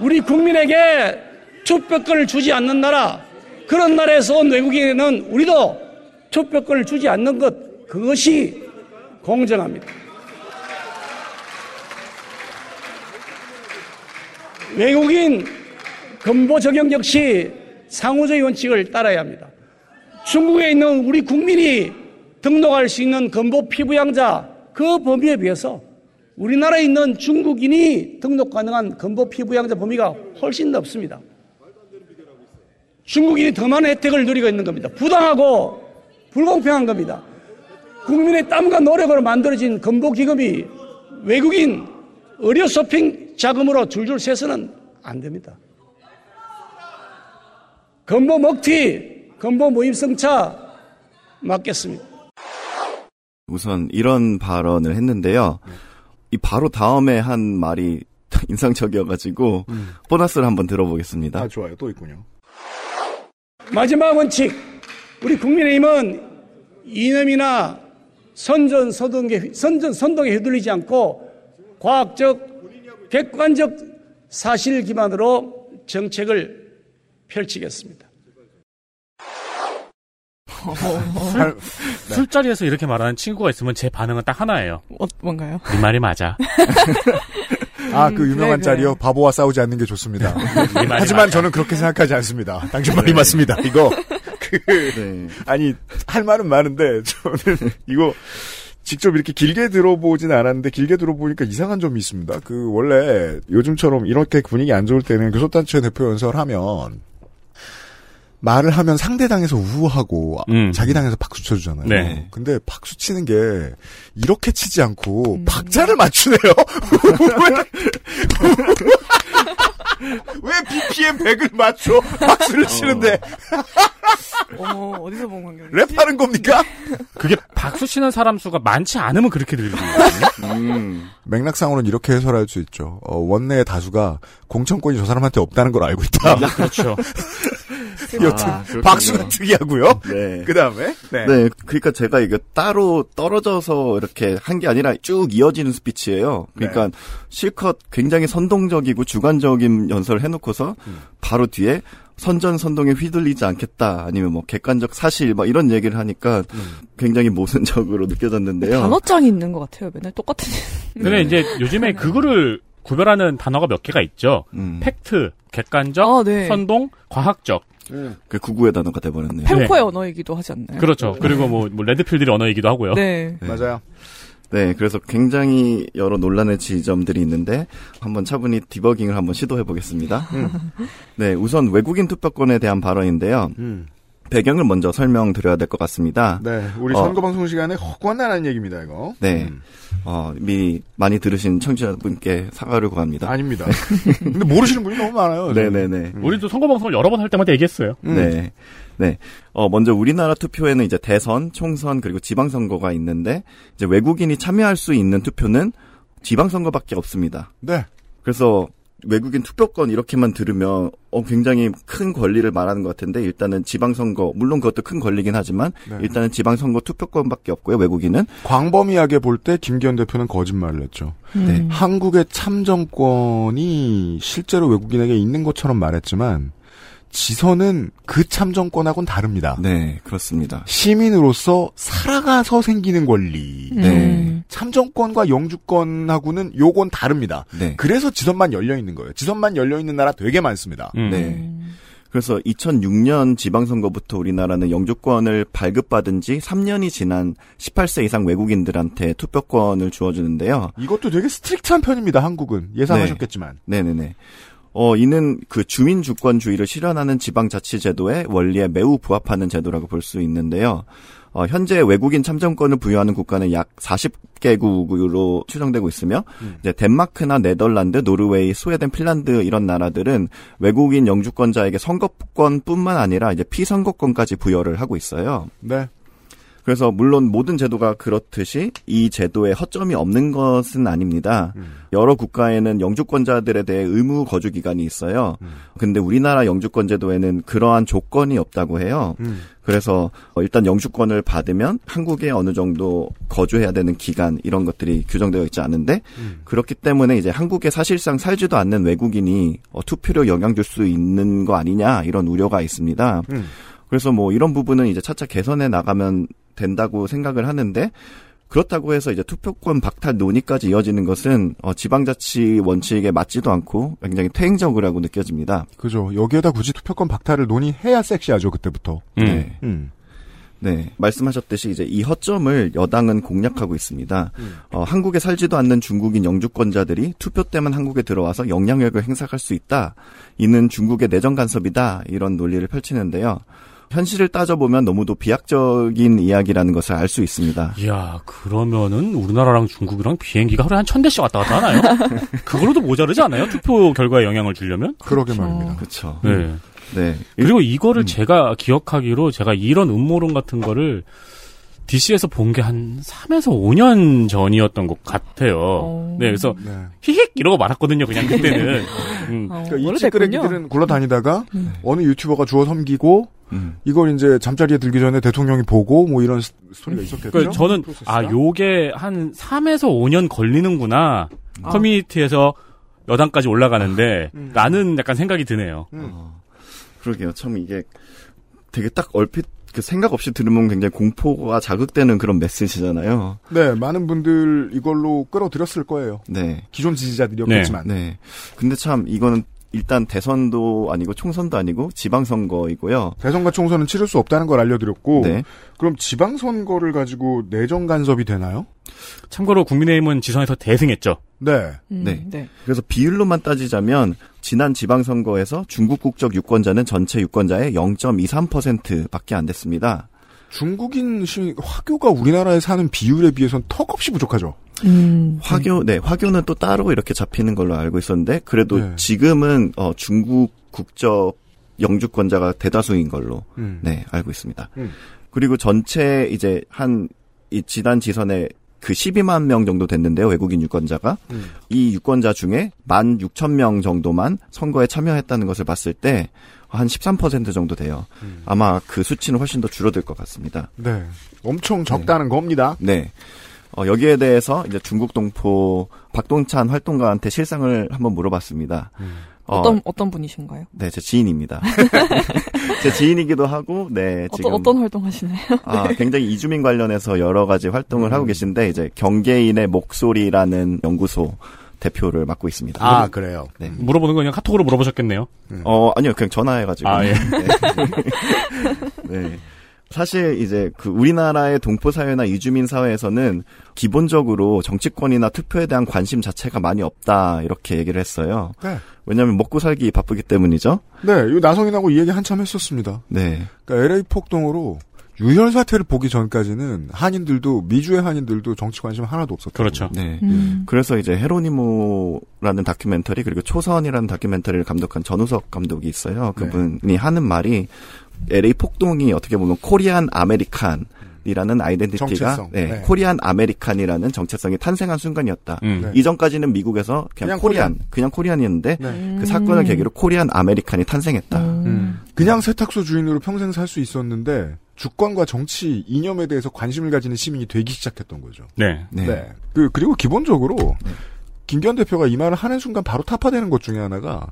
우리 국민에게 투표권을 주지 않는 나라, 그런 나라에서 온 외국인에는 우리도 투표권을 주지 않는 것, 그것이 공정합니다. 외국인 건보 적용 역시 상호주의 원칙을 따라야 합니다. 중국에 있는 우리 국민이 등록할 수 있는 건보 피부양자 그 범위에 비해서 우리나라에 있는 중국인이 등록 가능한 건보 피부양자 범위가 훨씬 높습니다. 중국인이 더 많은 혜택을 누리고 있는 겁니다. 부당하고 불공평한 겁니다. 국민의 땀과 노력으로 만들어진 건보 기금이 외국인 의료 쇼핑 자금으로 줄줄 세서는 안 됩니다. 건보 먹튀, 건보 모임성차 맞겠습니다. 우선 이런 발언을 했는데요. 이 바로 다음에 한 말이 인상적이어가지고 보너스를 한번 들어보겠습니다. 아, 좋아요. 또 있군요. 마지막 원칙. 우리 국민의힘은 이념이나 선전 선동에, 선전 선동에 휘둘리지 않고 과학적, 객관적 사실 기반으로 정책을 펼치겠습니다. 술, 술자리에서 이렇게 말하는 친구가 있으면 제 반응은 딱 하나예요. 어, 뭔가요? 네 말이 맞아. 아, 그 유명한 그래, 그래. 짤이요. 바보와 싸우지 않는 게 좋습니다. 네 말이 하지만 맞아. 저는 그렇게 생각하지 않습니다. 당신 말이 맞습니다. 이거 그 네. 아니 할 말은 많은데 저는 이거 직접 이렇게 길게 들어보진 않았는데 길게 들어보니까 이상한 점이 있습니다. 그 원래 요즘처럼 이렇게 분위기 안 좋을 때는 교섭단체 대표 연설을 하면 말을 하면 상대 당에서 우하고 음. 자기 당에서 박수 쳐주잖아요. 네. 근데 박수 치는 게 이렇게 치지 않고 박자를 맞추네요. 왜 BPM 100을 맞춰 박수를 치는데 어머, 어디서 본 광경이? 랩하는 겁니까? 그게 박수 치는 사람 수가 많지 않으면 그렇게 들리거든요. 음. 맥락상으로는 이렇게 해설할 수 있죠. 어, 원내의 다수가 공천권이 저 사람한테 없다는 걸 알고 있다. 그렇죠. 여튼 아. 박수가 특이하고요. 네. 그 다음에 네. 네, 그러니까 제가 이게 따로 떨어져서 이렇게 한 게 아니라 쭉 이어지는 스피치예요. 그러니까 실컷 굉장히 선동적이고 주관적인 연설을 해놓고서 바로 뒤에 선전 선동에 휘둘리지 않겠다 아니면 뭐 객관적 사실 막 이런 얘기를 하니까 굉장히 모순적으로 느껴졌는데요. 단어장이 있는 것 같아요. 맨날 똑같은. 근데 이제 요즘에 그거를 구별하는 단어가 몇 개가 있죠. 음, 팩트, 객관적, 아, 네. 선동, 과학적. 그 극우의 단어가 돼버렸네요. 펨코의 언어이기도 하지 않나요? 그렇죠. 그리고 뭐, 뭐 red pill들의 언어이기도 하고요. 네. 맞아요. 네, 그래서 굉장히 여러 논란의 지점들이 있는데 한번 차분히 debugging을 한번 시도해 보겠습니다. 네, 우선 외국인 투표권에 대한 발언인데요. 음. 배경을 먼저 설명드려야 될 것 같습니다. 네, 우리 어. 선거방송 시간에 헛관난한 얘기입니다, 이거. 네. 음. 어, 미리 많이 들으신 청취자분께 사과를 구합니다. 아닙니다. 근데 모르시는 분이 너무 많아요. 네네네. 우리도 선거 방송을 여러 번 할 때마다 얘기했어요. 음. 네. 네. 어, 먼저 우리나라 투표에는 이제 대선, 총선, 그리고 지방선거가 있는데, 이제 외국인이 참여할 수 있는 투표는 지방선거밖에 없습니다. 네. 그래서 외국인 투표권 이렇게만 들으면 어 굉장히 큰 권리를 말하는 것 같은데 일단은 지방선거 물론 그것도 큰 권리긴 하지만 네. 일단은 지방선거 투표권밖에 없고요 외국인은 광범위하게 볼 때 김기현 대표는 거짓말을 했죠. 네. 한국의 참정권이 실제로 외국인에게 있는 것처럼 말했지만 지선은 그 참정권하고는 다릅니다. 네 그렇습니다. 시민으로서 살아가서 생기는 권리. 네. 참정권과 영주권하고는 요건 다릅니다. 네. 그래서 지선만 열려 있는 거예요. 지선만 열려 있는 나라 되게 많습니다. 음. 네. 그래서 2006년 지방선거부터 우리나라는 영주권을 발급받은 지 3년이 지난 18세 이상 외국인들한테 투표권을 주어주는데요. 이것도 되게 strict한 편입니다. 한국은 예상하셨겠지만. 네 네네. 어, 이는 그 주민 주권주의를 실현하는 지방자치제도의 원리에 매우 부합하는 제도라고 볼 수 있는데요. 어, 현재 외국인 참정권을 부여하는 국가는 약 40개국으로 추정되고 있으며, 이제 덴마크나 네덜란드, 노르웨이, 스웨덴, 핀란드 이런 나라들은 외국인 영주권자에게 선거권뿐만 아니라 이제 피선거권까지 부여를 하고 있어요. 네. 그래서 물론 모든 제도가 그렇듯이 이 제도에 허점이 없는 것은 아닙니다. 여러 국가에는 영주권자들에 대해 의무 거주 기간이 있어요. 근데 우리나라 영주권 제도에는 그러한 조건이 없다고 해요. 그래서 어, 일단 영주권을 받으면 한국에 어느 정도 거주해야 되는 기간 이런 것들이 규정되어 있지 않은데 그렇기 때문에 이제 한국에 사실상 살지도 않는 외국인이 어, 투표로 영향 줄 수 있는 거 아니냐 이런 우려가 있습니다. 음. 그래서 뭐 이런 부분은 이제 차차 개선해 나가면 된다고 생각을 하는데 그렇다고 해서 이제 투표권 박탈 논의까지 이어지는 것은 어, 지방자치 원칙에 맞지도 않고 굉장히 퇴행적이라고 느껴집니다. 그죠. 여기에다 굳이 투표권 박탈을 논의해야 섹시하죠, 그때부터. 음. 네. 음. 네, 말씀하셨듯이 이제 이 허점을 여당은 공략하고 있습니다. 어, 한국에 살지도 않는 중국인 영주권자들이 투표 때만 한국에 들어와서 영향력을 행사할 수 있다. 이는 중국의 내정 간섭이다. 이런 논리를 펼치는데요. 현실을 따져보면 너무도 비약적인 이야기라는 것을 알 수 있습니다. 이야, 그러면은 우리나라랑 중국이랑 비행기가 하루에 한 천 대씩 왔다 갔다 하나요? 그걸로도 모자르지 않아요? 투표 결과에 영향을 주려면? 그러게 말입니다. 그렇죠. 네. 네. 그리고 이거를 제가 기억하기로 제가 이런 음모론 같은 거를 DC에서 본 게 한 3에서 5년 전이었던 것 같아요. 네, 그래서 네. 히헥 이러고 말았거든요. 그냥 그때는. 음. 그러니까 이 찌끄레기들은 굴러다니다가 어느 유튜버가 주워 섬기고 음. 이걸 이제 잠자리에 들기 전에 대통령이 보고 뭐 이런 스- 스토리가 있었겠죠. 그러니까 저는 아 요게 한 3에서 5년 걸리는구나 커뮤니티에서 여당까지 올라가는데 라는 약간 생각이 드네요. 그러게요. 참 이게 되게 딱 얼핏 그 생각 없이 들으면 굉장히 공포가 자극되는 그런 메시지잖아요. 네, 많은 분들 이걸로 끌어들였을 거예요. 네. 기존 지지자들이었겠지만. 네. 근데 참 이거는 일단 대선도 아니고 총선도 아니고 지방선거이고요. 대선과 총선은 치를 수 없다는 걸 알려드렸고, 네. 그럼 지방선거를 가지고 내정 간섭이 되나요? 참고로 국민의힘은 지선에서 대승했죠. 네. 네. 그래서 비율로만 따지자면 지난 지방선거에서 중국 국적 유권자는 전체 유권자의 0.23%밖에 안 됐습니다. 중국인 시 화교가 우리나라에 사는 비율에 비해서는 턱없이 부족하죠. 음. 화교, 네, 화교는 또 따로 이렇게 잡히는 걸로 알고 있었는데, 그래도 네. 지금은, 어, 중국 국적 영주권자가 대다수인 걸로, 음. 네, 알고 있습니다. 음. 그리고 전체 이제 한, 이 지난 지선에 그 12만 명 정도 됐는데요, 외국인 유권자가. 음. 이 유권자 중에 1만 6천 명 정도만 선거에 참여했다는 것을 봤을 때, 한 13% 정도 돼요. 음. 아마 그 수치는 훨씬 더 줄어들 것 같습니다. 네. 엄청 적다는 겁니다. 네. 어, 여기에 대해서 이제 중국 동포 박동찬 활동가한테 실상을 한번 물어봤습니다. 어, 어떤 어떤 분이신가요? 네, 제 지인입니다. 제 지인이기도 하고, 네, 지금 어떤 어떤 활동 하시나요? 아, 굉장히 이주민 관련해서 여러 가지 활동을 하고 계신데 이제 경계인의 목소리라는 연구소 대표를 맡고 있습니다. 아, 그래요? 네. 물어보는 거 그냥 카톡으로 물어보셨겠네요. 어, 아니요. 그냥 전화해가지고. 아, 예. 네. 네. 사실 이제 그 우리나라의 동포 사회나 이주민 사회에서는 기본적으로 정치권이나 투표에 대한 관심 자체가 많이 없다 이렇게 얘기를 했어요. 네. 왜냐하면 먹고 살기 바쁘기 때문이죠. 네, 이 나성인하고 이 얘기 한참 했었습니다. 네. 그러니까 LA 폭동으로 유혈 사태를 보기 전까지는 한인들도 미주의 한인들도 정치 관심 하나도 없었죠. 그렇죠. 네. 음. 그래서 이제 헤로니모라는 다큐멘터리 그리고 초선이라는 다큐멘터리를 감독한 전우석 감독이 있어요. 네. 그분이 하는 말이 LA 폭동이 어떻게 보면 Korean American이라는 identity가. 네, 네. Korean American이라는 정체성이 탄생한 순간이었다. 음. 네. 이전까지는 미국에서 그냥, 그냥 Korean, 그냥 Korean이었는데 네. 그 사건을 계기로 Korean American이 탄생했다. 음. 그냥 세탁소 주인으로 평생 살 수 있었는데 주권과 정치 이념에 대해서 관심을 가지는 시민이 되기 시작했던 거죠. 네. 네. 그, 그리고 기본적으로 김기현 대표가 이 말을 하는 순간 바로 타파되는 것 중에 하나가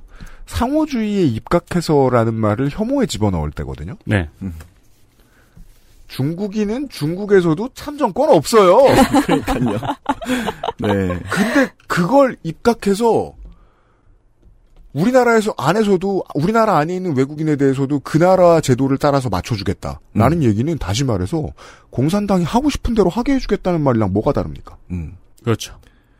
상호주의에 입각해서라는 말을 혐오에 집어넣을 때거든요. 네. 중국인은 중국에서도 참정권 없어요. 그러니까요. 네. 근데 그걸 입각해서 우리나라에서 안에서도 우리나라 안에 있는 외국인에 대해서도 그 나라 제도를 따라서 맞춰주겠다라는 얘기는 다시 말해서 공산당이 하고 싶은 대로 하게 해주겠다는 말이랑 뭐가 다릅니까? 음. 그렇죠.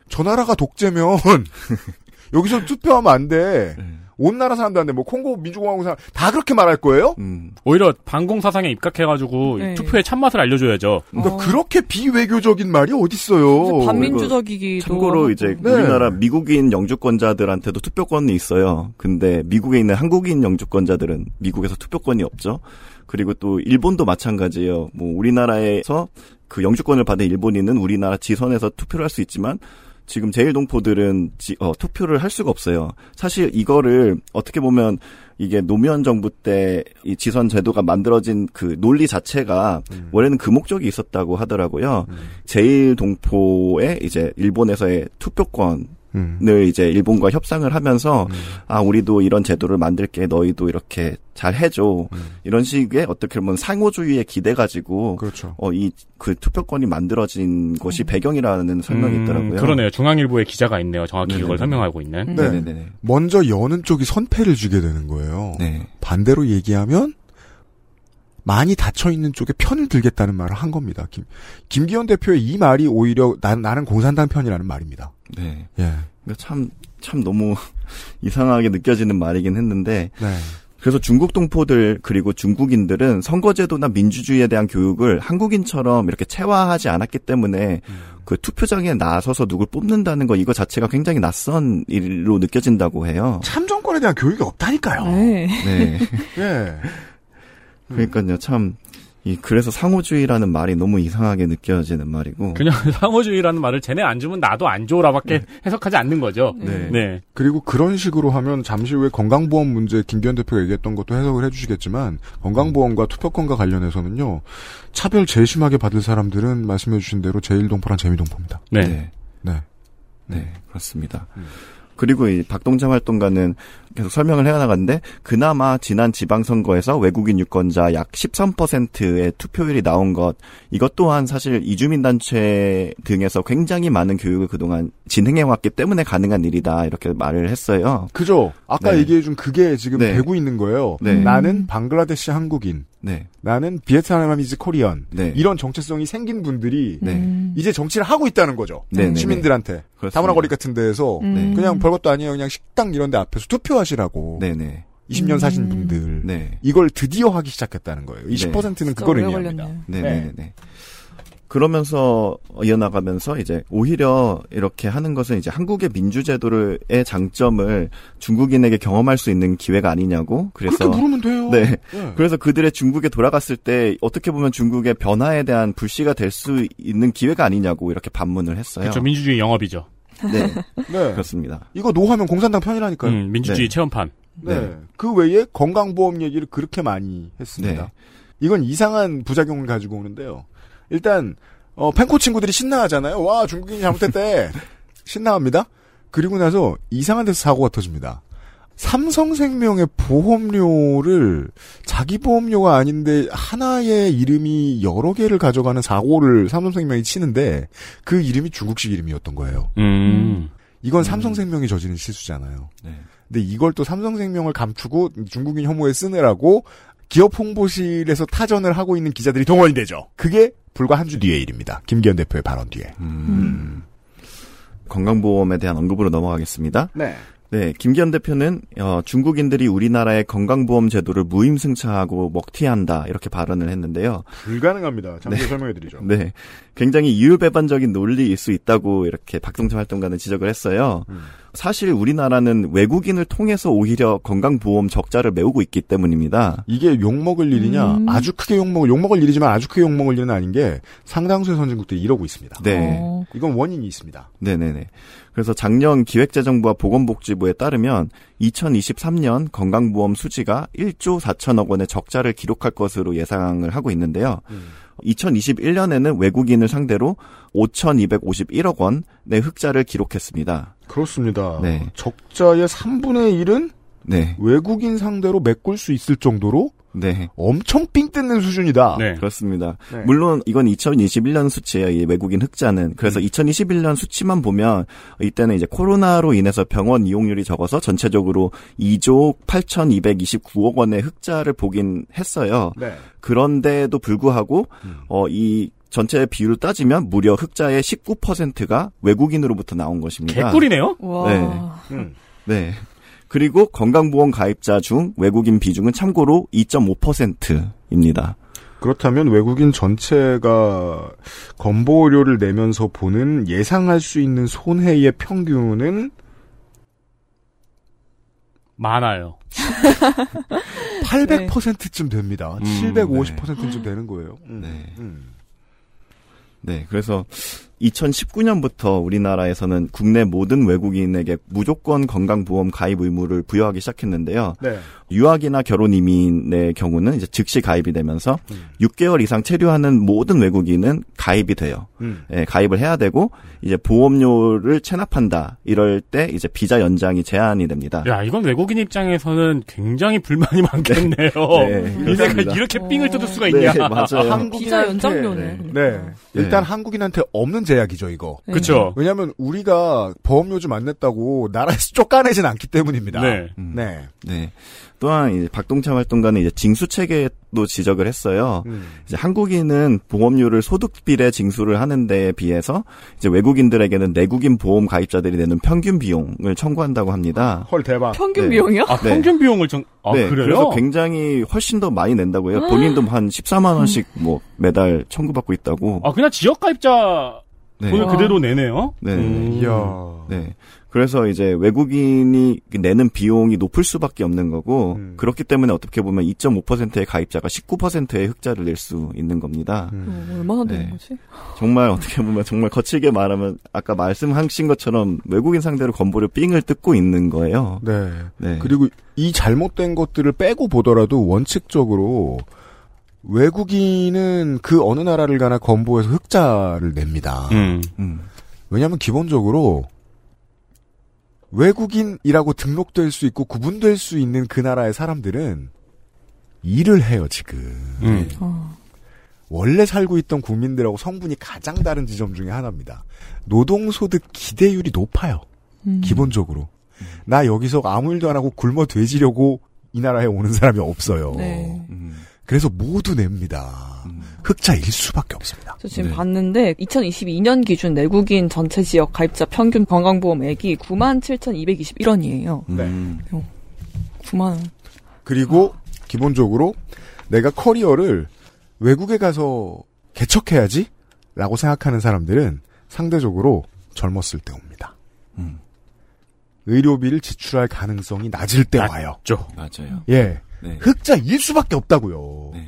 저 나라가 독재면 여기서 투표하면 안 돼. 온 나라 사람들한테 뭐 콩고 민주공화국 사람 다 그렇게 말할 거예요? 음. 오히려 반공 사상에 입각해가지고 네. 투표의 참맛을 알려줘야죠. 그러니까 그렇게 비외교적인 말이 어딨어요. 반민주적이기도 참고로. 이제 네. 우리나라 미국인 영주권자들한테도 투표권이 있어요. 근데 미국에 있는 한국인 영주권자들은 미국에서 투표권이 없죠. 그리고 또 일본도 마찬가지예요. 뭐 우리나라에서 그 영주권을 받은 일본인은 우리나라 지선에서 투표를 할 수 있지만 지금 제일동포들은 지- 어, 투표를 할 수가 없어요. 사실 이거를 어떻게 보면 이게 노무현 정부 때 이 지선 제도가 만들어진 그 논리 자체가 원래는 그 목적이 있었다고 하더라고요. 제일동포의 이제 일본에서의 투표권 음. 을 이제 일본과 협상을 하면서 아 우리도 이런 제도를 만들게 너희도 이렇게 잘 해줘 이런 식의 어떻게 보면 상호주의에 기대 가지고 그렇죠. 어이 그 투표권이 만들어진 것이 배경이라는 설명이 음, 있더라고요. 그러네요. 중앙일보에 기자가 있네요. 정확히 네네네. 그걸 설명하고 있는. 음. 네. 네네네. 먼저 여는 쪽이 선패를 주게 되는 거예요. 네. 반대로 얘기하면 많이 닫혀 있는 쪽에 편을 들겠다는 말을 한 겁니다. 김, 김기현 대표의 이 말이 오히려 나, 나는 공산당 편이라는 말입니다. 네. 예. 그러니까 참, 참 너무 이상하게 느껴지는 말이긴 했는데, 네. 그래서 중국 동포들 그리고 중국인들은 선거제도나 민주주의에 대한 교육을 한국인처럼 이렇게 체화하지 않았기 때문에 그 투표장에 나서서 누굴 뽑는다는 거 이거 자체가 굉장히 낯선 일로 느껴진다고 해요. 참정권에 대한 교육이 없다니까요. 네. 네. 예. 그러니까요, 참, 이, 그래서 상호주의라는 말이 너무 이상하게 느껴지는 말이고. 그냥 상호주의라는 말을 쟤네 안 주면 나도 안 줘라밖에 해석하지 않는 거죠. 네. 네. 그리고 그런 식으로 하면 잠시 후에 건강보험 문제 김기현 대표가 얘기했던 것도 해석을 해주시겠지만 건강보험과 투표권과 관련해서는요 차별 제일 심하게 받을 사람들은 말씀해주신 대로 제1동포랑 제2동포입니다. 네. 네. 네. 네, 그렇습니다. 그리고 이 박동장 활동가는 계속 설명을 해나갔는데 그나마 지난 지방선거에서 외국인 유권자 약 13%의 투표율이 나온 것 이것 또한 사실 이주민 단체 등에서 굉장히 많은 교육을 그동안 진행해 왔기 때문에 가능한 일이다 이렇게 말을 했어요. 그죠? 아까 네. 얘기해준 그게 지금 네. 되고 있는 거예요. 네. 나는 방글라데시 한국인, 네, 나는 비에트나미즈 코리언 네. 이런 정체성이 생긴 분들이 네. 음. 이제 정치를 하고 있다는 거죠. 시민들한테. 다문화 거리 같은 데에서 음. 그냥 별것도 아니에요. 그냥 식당 이런 데 앞에서 투표 하시라고 네, 네, 20년 사신 음. 분들 네, 이걸 드디어 하기 시작했다는 거예요. 이 네. 10%는 진짜 그걸 오래 의미합니다. 걸렸네요. 네, 네. 그러면서 이어나가면서 이제 오히려 이렇게 하는 것은 이제 한국의 민주제도의 장점을 중국인에게 경험할 수 있는 기회가 아니냐고 그래서 그렇게 물으면 돼요. 네. 네. 그래서 그들의 중국에 돌아갔을 때 어떻게 보면 중국의 변화에 대한 불씨가 될 수 있는 기회가 아니냐고 이렇게 반문을 했어요. 그렇죠. 민주주의 영업이죠. 네, 네. 그렇습니다. 이거 노하면 공산당 편이라니까요. 음, 민주주의 네. 체험판. 네. 네. 그 외에 건강보험 얘기를 그렇게 많이 했습니다. 네. 이건 이상한 부작용을 가지고 오는데요. 일단 어, 펜코 친구들이 신나하잖아요. 와 중국인이 잘못했대. 신나합니다. 그리고 나서 이상한 데서 사고가 터집니다. 삼성생명의 보험료를 자기 보험료가 아닌데 하나의 이름이 여러 개를 가져가는 사고를 삼성생명이 치는데 그 이름이 중국식 이름이었던 거예요. 음. 이건 삼성생명이 저지른 실수잖아요. 네. 근데 이걸 또 삼성생명을 감추고 중국인 혐오에 쓰느라고 기업 홍보실에서 타전을 하고 있는 기자들이 동원이 되죠. 그게 불과 한 주 뒤의 일입니다. 김기현 대표의 발언 뒤에. 음. 건강보험에 대한 언급으로 넘어가겠습니다. 네. 네, 김기현 대표는 어, 중국인들이 우리나라의 건강보험 제도를 무임승차하고 먹튀한다 이렇게 발언을 했는데요. 불가능합니다. 잠시 네. 설명해드리죠. 네, 굉장히 이율배반적인 논리일 수 있다고 이렇게 박동철 활동가는 지적을 했어요. 음. 사실 우리나라는 외국인을 통해서 오히려 건강보험 적자를 메우고 있기 때문입니다. 이게 욕먹을 일이냐? 음. 아주 크게 욕먹을, 욕먹을 일이지만 아주 크게 욕먹을 일은 아닌 게 상당수의 선진국들이 이러고 있습니다. 네, 어. 이건 원인이 있습니다. 네네네. 그래서 작년 기획재정부와 보건복지부에 따르면 2023년 건강보험 수지가 1조 4천억 원의 적자를 기록할 것으로 예상을 하고 있는데요. 2021년에는 외국인을 상대로 5,251억 원의 흑자를 기록했습니다. 그렇습니다. 네. 적자의 3분의 1은 네, 외국인 상대로 메꿀 수 있을 정도로 네. 엄청 삥 뜯는 수준이다. 네. 그렇습니다. 네. 물론 이건 2021년 수치예요. 이 외국인 흑자는. 그래서 음. 2021년 수치만 보면 이때는 이제 코로나로 인해서 병원 이용률이 적어서 전체적으로 2조 8,229억 원의 흑자를 보긴 했어요. 네. 그런데도 불구하고 음. 어 이 전체 비율을 따지면 무려 흑자의 19%가 외국인으로부터 나온 것입니다. 개꿀이네요? 와. 네. 음. 네. 그리고 건강보험 가입자 중 외국인 비중은 참고로 2.5%입니다. 그렇다면 외국인 전체가 건보료를 내면서 보는 예상할 수 있는 손해의 평균은 많아요. 800%쯤 됩니다. 음, 750%쯤 되는 거예요. 음. 네. 음. 네, 그래서 2019년부터 우리나라에서는 국내 모든 외국인에게 무조건 건강보험 가입 의무를 부여하기 시작했는데요. 네. 유학이나 결혼 이민의 경우는 이제 즉시 가입이 되면서 음. 6개월 이상 체류하는 모든 외국인은 가입이 돼요. 음. 예, 가입을 해야 되고 이제 보험료를 체납한다. 이럴 때 이제 비자 연장이 제한이 됩니다. 야, 이건 외국인 입장에서는 굉장히 불만이 많겠네요. 네, 니네가 그렇습니다. 이렇게 삥을 뜯을 수가 네, 있냐. 맞아요. 한국인한테- 비자 연장료네. 네. 일단 네. 한국인한테 없는 제약이죠, 이거. 네. 그쵸. 왜냐하면 우리가 보험료 좀안 냈다고 나라에서 쫓아내진 않기 때문입니다. 네. 음. 네. 네. 또한 이제 박동참 활동가는 이제 징수 체계도 지적을 했어요. 이제 한국인은 보험료를 소득 비례 징수를 하는데 비해서 이제 외국인들에게는 내국인 보험 가입자들이 내는 평균 비용을 청구한다고 합니다. 헐 대박. 평균 네. 비용이요? 아, 네. 평균 비용을 정, 아, 네, 그래요? 그래서 굉장히 훨씬 더 많이 낸다고요. 본인도 한 14만 원씩 뭐 매달 청구받고 있다고. 아, 그냥 지역 가입자 네. 돈을 그대로 내네요? 네. 음. 이야. 네. 그래서 이제 외국인이 내는 비용이 높을 수밖에 없는 거고 음. 그렇기 때문에 어떻게 보면 2.5%의 가입자가 19%의 흑자를 낼 수 있는 겁니다. 음. 어, 얼마나 되는 네. 거지? 정말 어떻게 보면 정말 거칠게 말하면 아까 말씀하신 것처럼 외국인 상대로 건보료 삥을 뜯고 있는 거예요. 네. 네. 그리고 이 잘못된 것들을 빼고 보더라도 원칙적으로 외국인은 그 어느 나라를 가나 건보에서 흑자를 냅니다. 음. 음. 왜냐하면 기본적으로 외국인이라고 등록될 수 있고 구분될 수 있는 그 나라의 사람들은 일을 해요 지금. 음. 어. 원래 살고 있던 국민들하고 성분이 가장 다른 지점 중에 하나입니다. 노동소득 기대율이 높아요. 음. 기본적으로. 나 여기서 아무 일도 안 하고 굶어 돼지려고 이 나라에 오는 사람이 없어요. 네. 음. 그래서 모두 냅니다. 음. 흑자일 수밖에 없습니다. 저 지금 네. 봤는데 2022년 기준 내국인 전체 지역 가입자 평균 건강보험액이 97,221원이에요. 음. 9만 원. 그리고 기본적으로 내가 커리어를 외국에 가서 개척해야지 라고 생각하는 사람들은 상대적으로 젊었을 때 옵니다. 음. 의료비를 지출할 가능성이 낮을 때 와요. 죠. 맞아요. 예. 네. 흑자일 수밖에 없다고요. 네.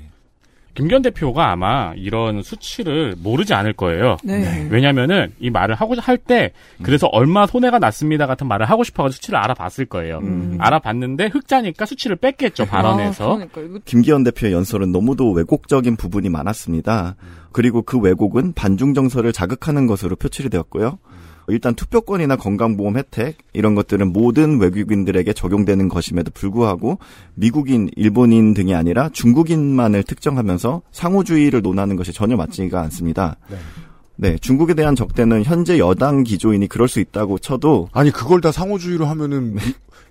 김기현 대표가 아마 이런 수치를 모르지 않을 거예요. 네. 왜냐면은 이 말을 하고 할 때 그래서 얼마 손해가 났습니다 같은 말을 하고 싶어 가지고 수치를 알아봤을 거예요. 음. 알아봤는데 흑자니까 수치를 뺐겠죠 발언에서. 아, 그러니까 이거 김기현 대표의 연설은 너무도 왜곡적인 부분이 많았습니다. 그리고 그 왜곡은 반중 정서를 자극하는 것으로 표출이 되었고요. 일단 투표권이나 건강보험 혜택 이런 것들은 모든 외국인들에게 적용되는 것임에도 불구하고 미국인, 일본인 등이 아니라 중국인만을 특정하면서 상호주의를 논하는 것이 전혀 맞지가 않습니다. 네. 네, 중국에 대한 적대는 현재 여당 기조인이 그럴 수 있다고 쳐도 아니 그걸 다 상호주의로 하면은 미-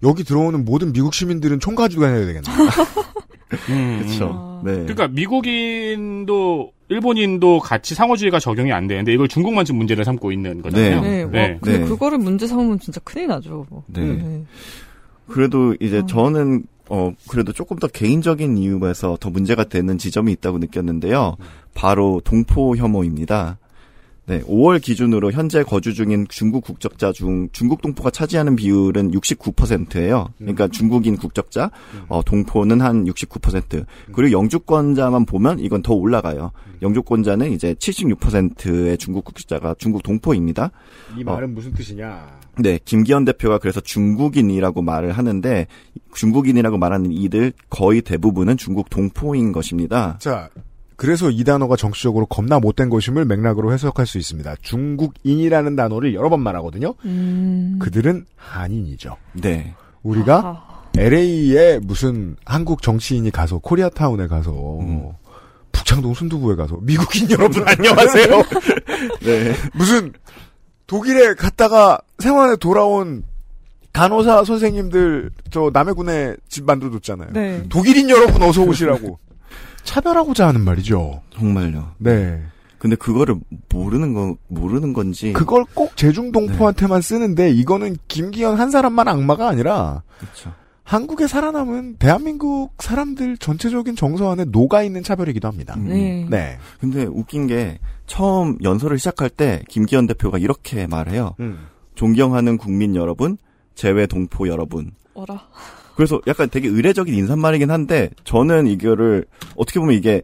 여기 들어오는 모든 미국 시민들은 총 가지고 다녀야 되겠네. 음, 그렇죠. 네. 그러니까 미국인도 일본인도 같이 상호주의가 적용이 안 되는데 이걸 중국만 지금 문제를 삼고 있는 거잖아요. 네, 뭐, 네. 근데 네. 그거를 문제 삼으면 진짜 큰일 나죠. 뭐. 네. 그래도 이제 저는 어 그래도 조금 더 개인적인 이유에서 더 문제가 되는 지점이 있다고 느꼈는데요. 바로 동포 혐오입니다. 네, 5월 기준으로 현재 거주 중인 중국 국적자 중 중국 동포가 차지하는 비율은 69%예요. 그러니까 중국인 국적자, 어, 동포는 한 69%. 그리고 영주권자만 보면 이건 더 올라가요. 영주권자는 이제 76%의 중국 국적자가 중국 동포입니다. 이 말은 무슨 뜻이냐? 네, 김기현 대표가 그래서 중국인이라고 말을 하는데 중국인이라고 말하는 이들 거의 대부분은 중국 동포인 것입니다. 자, 그래서 이 단어가 정치적으로 겁나 못된 것임을 맥락으로 해석할 수 있습니다. 중국인이라는 단어를 여러 번 말하거든요. 음. 그들은 한인이죠. 네. 우리가 아하. LA에 무슨 한국 정치인이 가서 코리아타운에 가서 음. 북창동 순두부에 가서 미국인 여러분 안녕하세요. 네. 무슨 독일에 갔다가 생활에 돌아온 간호사 선생님들 저 남해군에 집 만들어줬잖아요. 네. 독일인 여러분 어서 오시라고 차별하고자 하는 말이죠. 정말요. 네. 근데 그거를 모르는 거 모르는 건지 그걸 꼭 제중동포한테만 쓰는데 이거는 김기현 한 사람만 악마가 아니라 그렇죠. 한국에 살아남은 대한민국 사람들 전체적인 정서 안에 녹아 있는 차별이기도 합니다. 음. 네. 네. 근데 웃긴 게 처음 연설을 시작할 때 김기현 대표가 이렇게 말해요. 음. 존경하는 국민 여러분, 재외 동포 여러분. 어라. 그래서 약간 되게 의례적인 인사말이긴 한데 저는 이거를 어떻게 보면 이게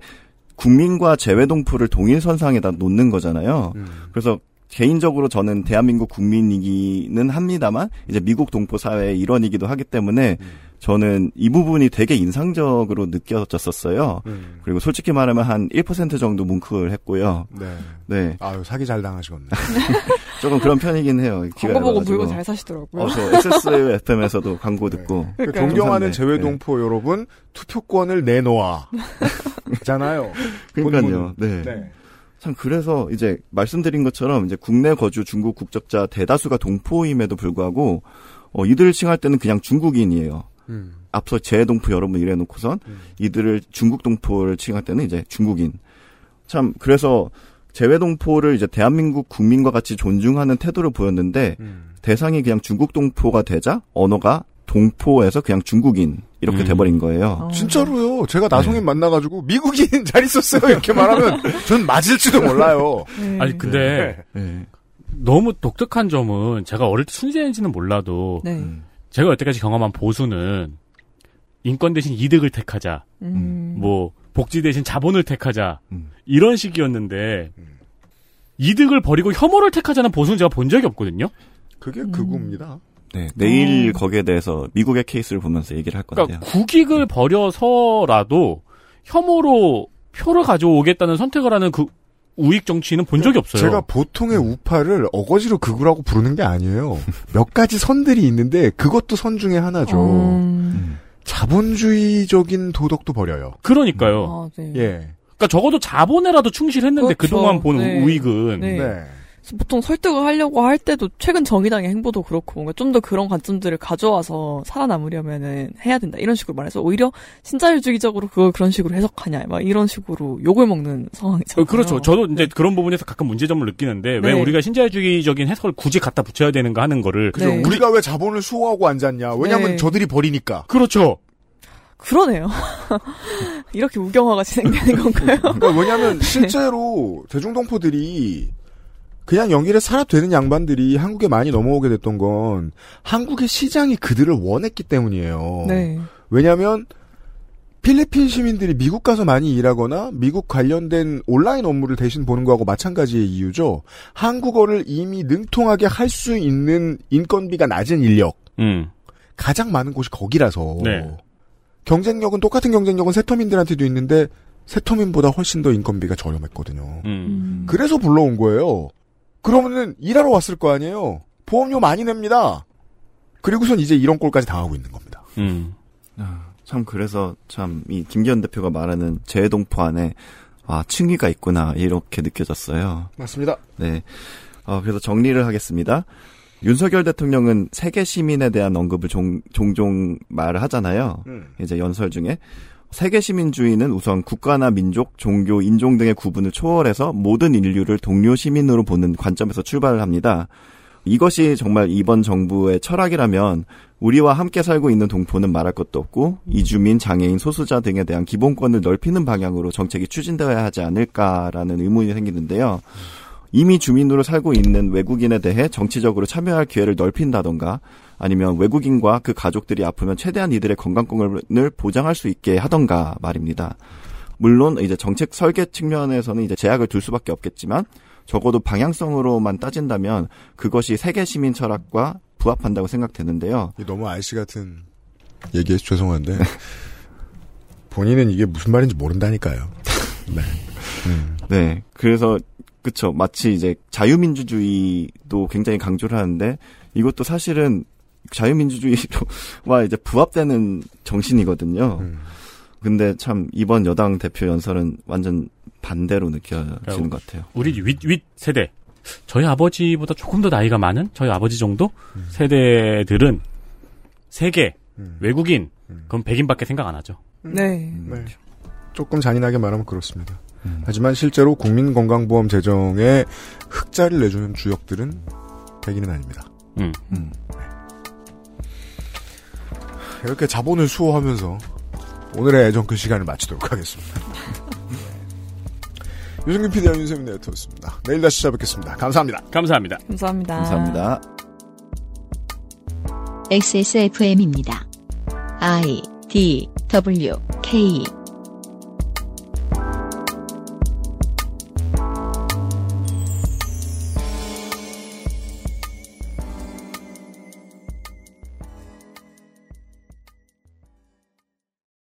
국민과 재외동포를 동일선상에다 놓는 거잖아요. 음. 그래서 개인적으로 저는 대한민국 국민이기는 합니다만 이제 미국 동포 사회의 일원이기도 하기 때문에 저는 이 부분이 되게 인상적으로 느껴졌었어요. 음. 그리고 솔직히 말하면 한 1% 정도 뭉클 했고요. 네. 네. 아유 사기 잘 당하시겠네. 조금 그런 편이긴 해요. 광고 보고. 물고 잘 사시더라고요. 어, 저 XSFM에서도 광고 듣고. 그 그러니까요. 존경하는 감사합니다. 재외동포 여러분 투표권을 내놓아. 잖아요. 그러니까요. 네. 네. 참 그래서 이제 말씀드린 것처럼 이제 국내 거주 중국 국적자 대다수가 동포임에도 불구하고 어, 이들을 칭할 때는 그냥 중국인이에요. 음. 앞서 재동포 여러 분 이래놓고선 음. 이들을 중국 동포를 칭할 때는 이제 중국인. 참 그래서 재외동포를 이제 대한민국 국민과 같이 존중하는 태도를 보였는데 음. 대상이 그냥 중국 동포가 되자 언어가 동포에서 그냥 중국인 이렇게 음. 돼버린 거예요. 진짜로요. 제가 나성인 만나가지고 미국인 잘 있었어요 이렇게 말하면 전 맞을지도 몰라요. 네. 아니 근데 네. 너무 독특한 점은 제가 어릴 때 순수인지는 몰라도 네. 음. 제가 여태까지 경험한 보수는 인권 대신 이득을 택하자, 음. 뭐 복지 대신 자본을 택하자 음. 이런 식이었는데 이득을 버리고 혐오를 택하자는 보수는 제가 본 적이 없거든요. 그게 음. 극우입니다. 네, 내일 어. 거기에 대해서 미국의 케이스를 보면서 얘기를 할 건데요. 그러니까 국익을 버려서라도 혐오로 표를 가져오겠다는 선택을 하는 그 우익 정치인은 본 적이 없어요. 제가 보통의 우파를 어거지로 극우라고 부르는 게 아니에요. 몇 가지 선들이 있는데 그것도 선 중에 하나죠. 음. 자본주의적인 도덕도 버려요. 그러니까요. 아, 네. 예. 그러니까 적어도 자본에라도 충실했는데 그렇죠. 그동안 본 네. 우익은 네. 네. 보통 설득을 하려고 할 때도 최근 정의당의 행보도 그렇고 뭔가 좀 더 그런 관점들을 가져와서 살아남으려면은 해야 된다 이런 식으로 말해서 오히려 신자유주의적으로 그걸 그런 식으로 해석하냐 막 이런 식으로 욕을 먹는 상황이죠. 어, 그렇죠. 저도 이제 그런 부분에서 가끔 문제점을 느끼는데 왜 네. 우리가 신자유주의적인 해석을 굳이 갖다 붙여야 되는가 하는 거를 그죠. 네. 우리가 왜 자본을 수호하고 앉았냐? 왜냐면 네. 저들이 버리니까. 그렇죠. 그러네요. 이렇게 우경화가 진행되는 건가요? 그러니까 왜냐면 실제로 대중동포들이 그냥 연길에 살아 되는 양반들이 한국에 많이 넘어오게 됐던 건 한국의 시장이 그들을 원했기 때문이에요. 네. 왜냐하면 필리핀 시민들이 미국 가서 많이 일하거나 미국 관련된 온라인 업무를 대신 보는 거하고 마찬가지의 이유죠. 한국어를 이미 능통하게 할 수 있는 인건비가 낮은 인력 음. 가장 많은 곳이 거기라서 네. 경쟁력은 똑같은 경쟁력은 세터민들한테도 있는데 세터민보다 훨씬 더 인건비가 저렴했거든요. 음. 음. 그래서 불러온 거예요. 그러면은 일하러 왔을 거 아니에요. 보험료 많이 냅니다. 그리고선 이제 이런 꼴까지 당하고 있는 겁니다. 음. 아, 참 그래서 참 이 김기현 대표가 말하는 재동포 안에 아 층위가 있구나 이렇게 느껴졌어요. 맞습니다. 네. 어, 그래서 정리를 하겠습니다. 윤석열 대통령은 세계 시민에 대한 언급을 종, 종종 말을 하잖아요. 음. 이제 연설 중에 세계 시민주의는 우선 국가나 민족, 종교, 인종 등의 구분을 초월해서 모든 인류를 동료 시민으로 보는 관점에서 출발을 합니다. 이것이 정말 이번 정부의 철학이라면 우리와 함께 살고 있는 동포는 말할 것도 없고 이주민, 장애인, 소수자 등에 대한 기본권을 넓히는 방향으로 정책이 추진되어야 하지 않을까라는 의문이 생기는데요. 이미 주민으로 살고 있는 외국인에 대해 정치적으로 참여할 기회를 넓힌다던가 아니면 외국인과 그 가족들이 아프면 최대한 이들의 건강권을 보장할 수 있게 하던가 말입니다. 물론 이제 정책 설계 측면에서는 이제 제약을 둘 수밖에 없겠지만 적어도 방향성으로만 따진다면 그것이 세계 시민 철학과 부합한다고 생각되는데요. 너무 알씨 같은 얘기해서 죄송한데 본인은 이게 무슨 말인지 모른다니까요. 네. 음. 네. 그래서 그쵸. 마치 이제 자유민주주의도 굉장히 강조를 하는데 이것도 사실은 자유민주주의와 이제 부합되는 정신이거든요. 음. 근데 참 이번 여당 대표 연설은 완전 반대로 느껴지는 것 같아요. 우리 윗, 윗 세대. 저희 아버지보다 조금 더 나이가 많은 저희 아버지 정도 세대들은 세계 음. 외국인 음. 그럼 백인밖에 생각 안 하죠. 네. 네. 조금 잔인하게 말하면 그렇습니다. 하지만 실제로 국민건강보험 재정에 흑자를 내주는 주역들은 백인은 아닙니다. 음. 음. 이렇게 자본을 수호하면서 오늘의 애정 그 시간을 마치도록 하겠습니다. 유승균 PD와 윤세민 네이터였습니다. 내일 다시 찾아뵙겠습니다. 감사합니다. 감사합니다. 감사합니다. 감사합니다. XSFM입니다. I D W K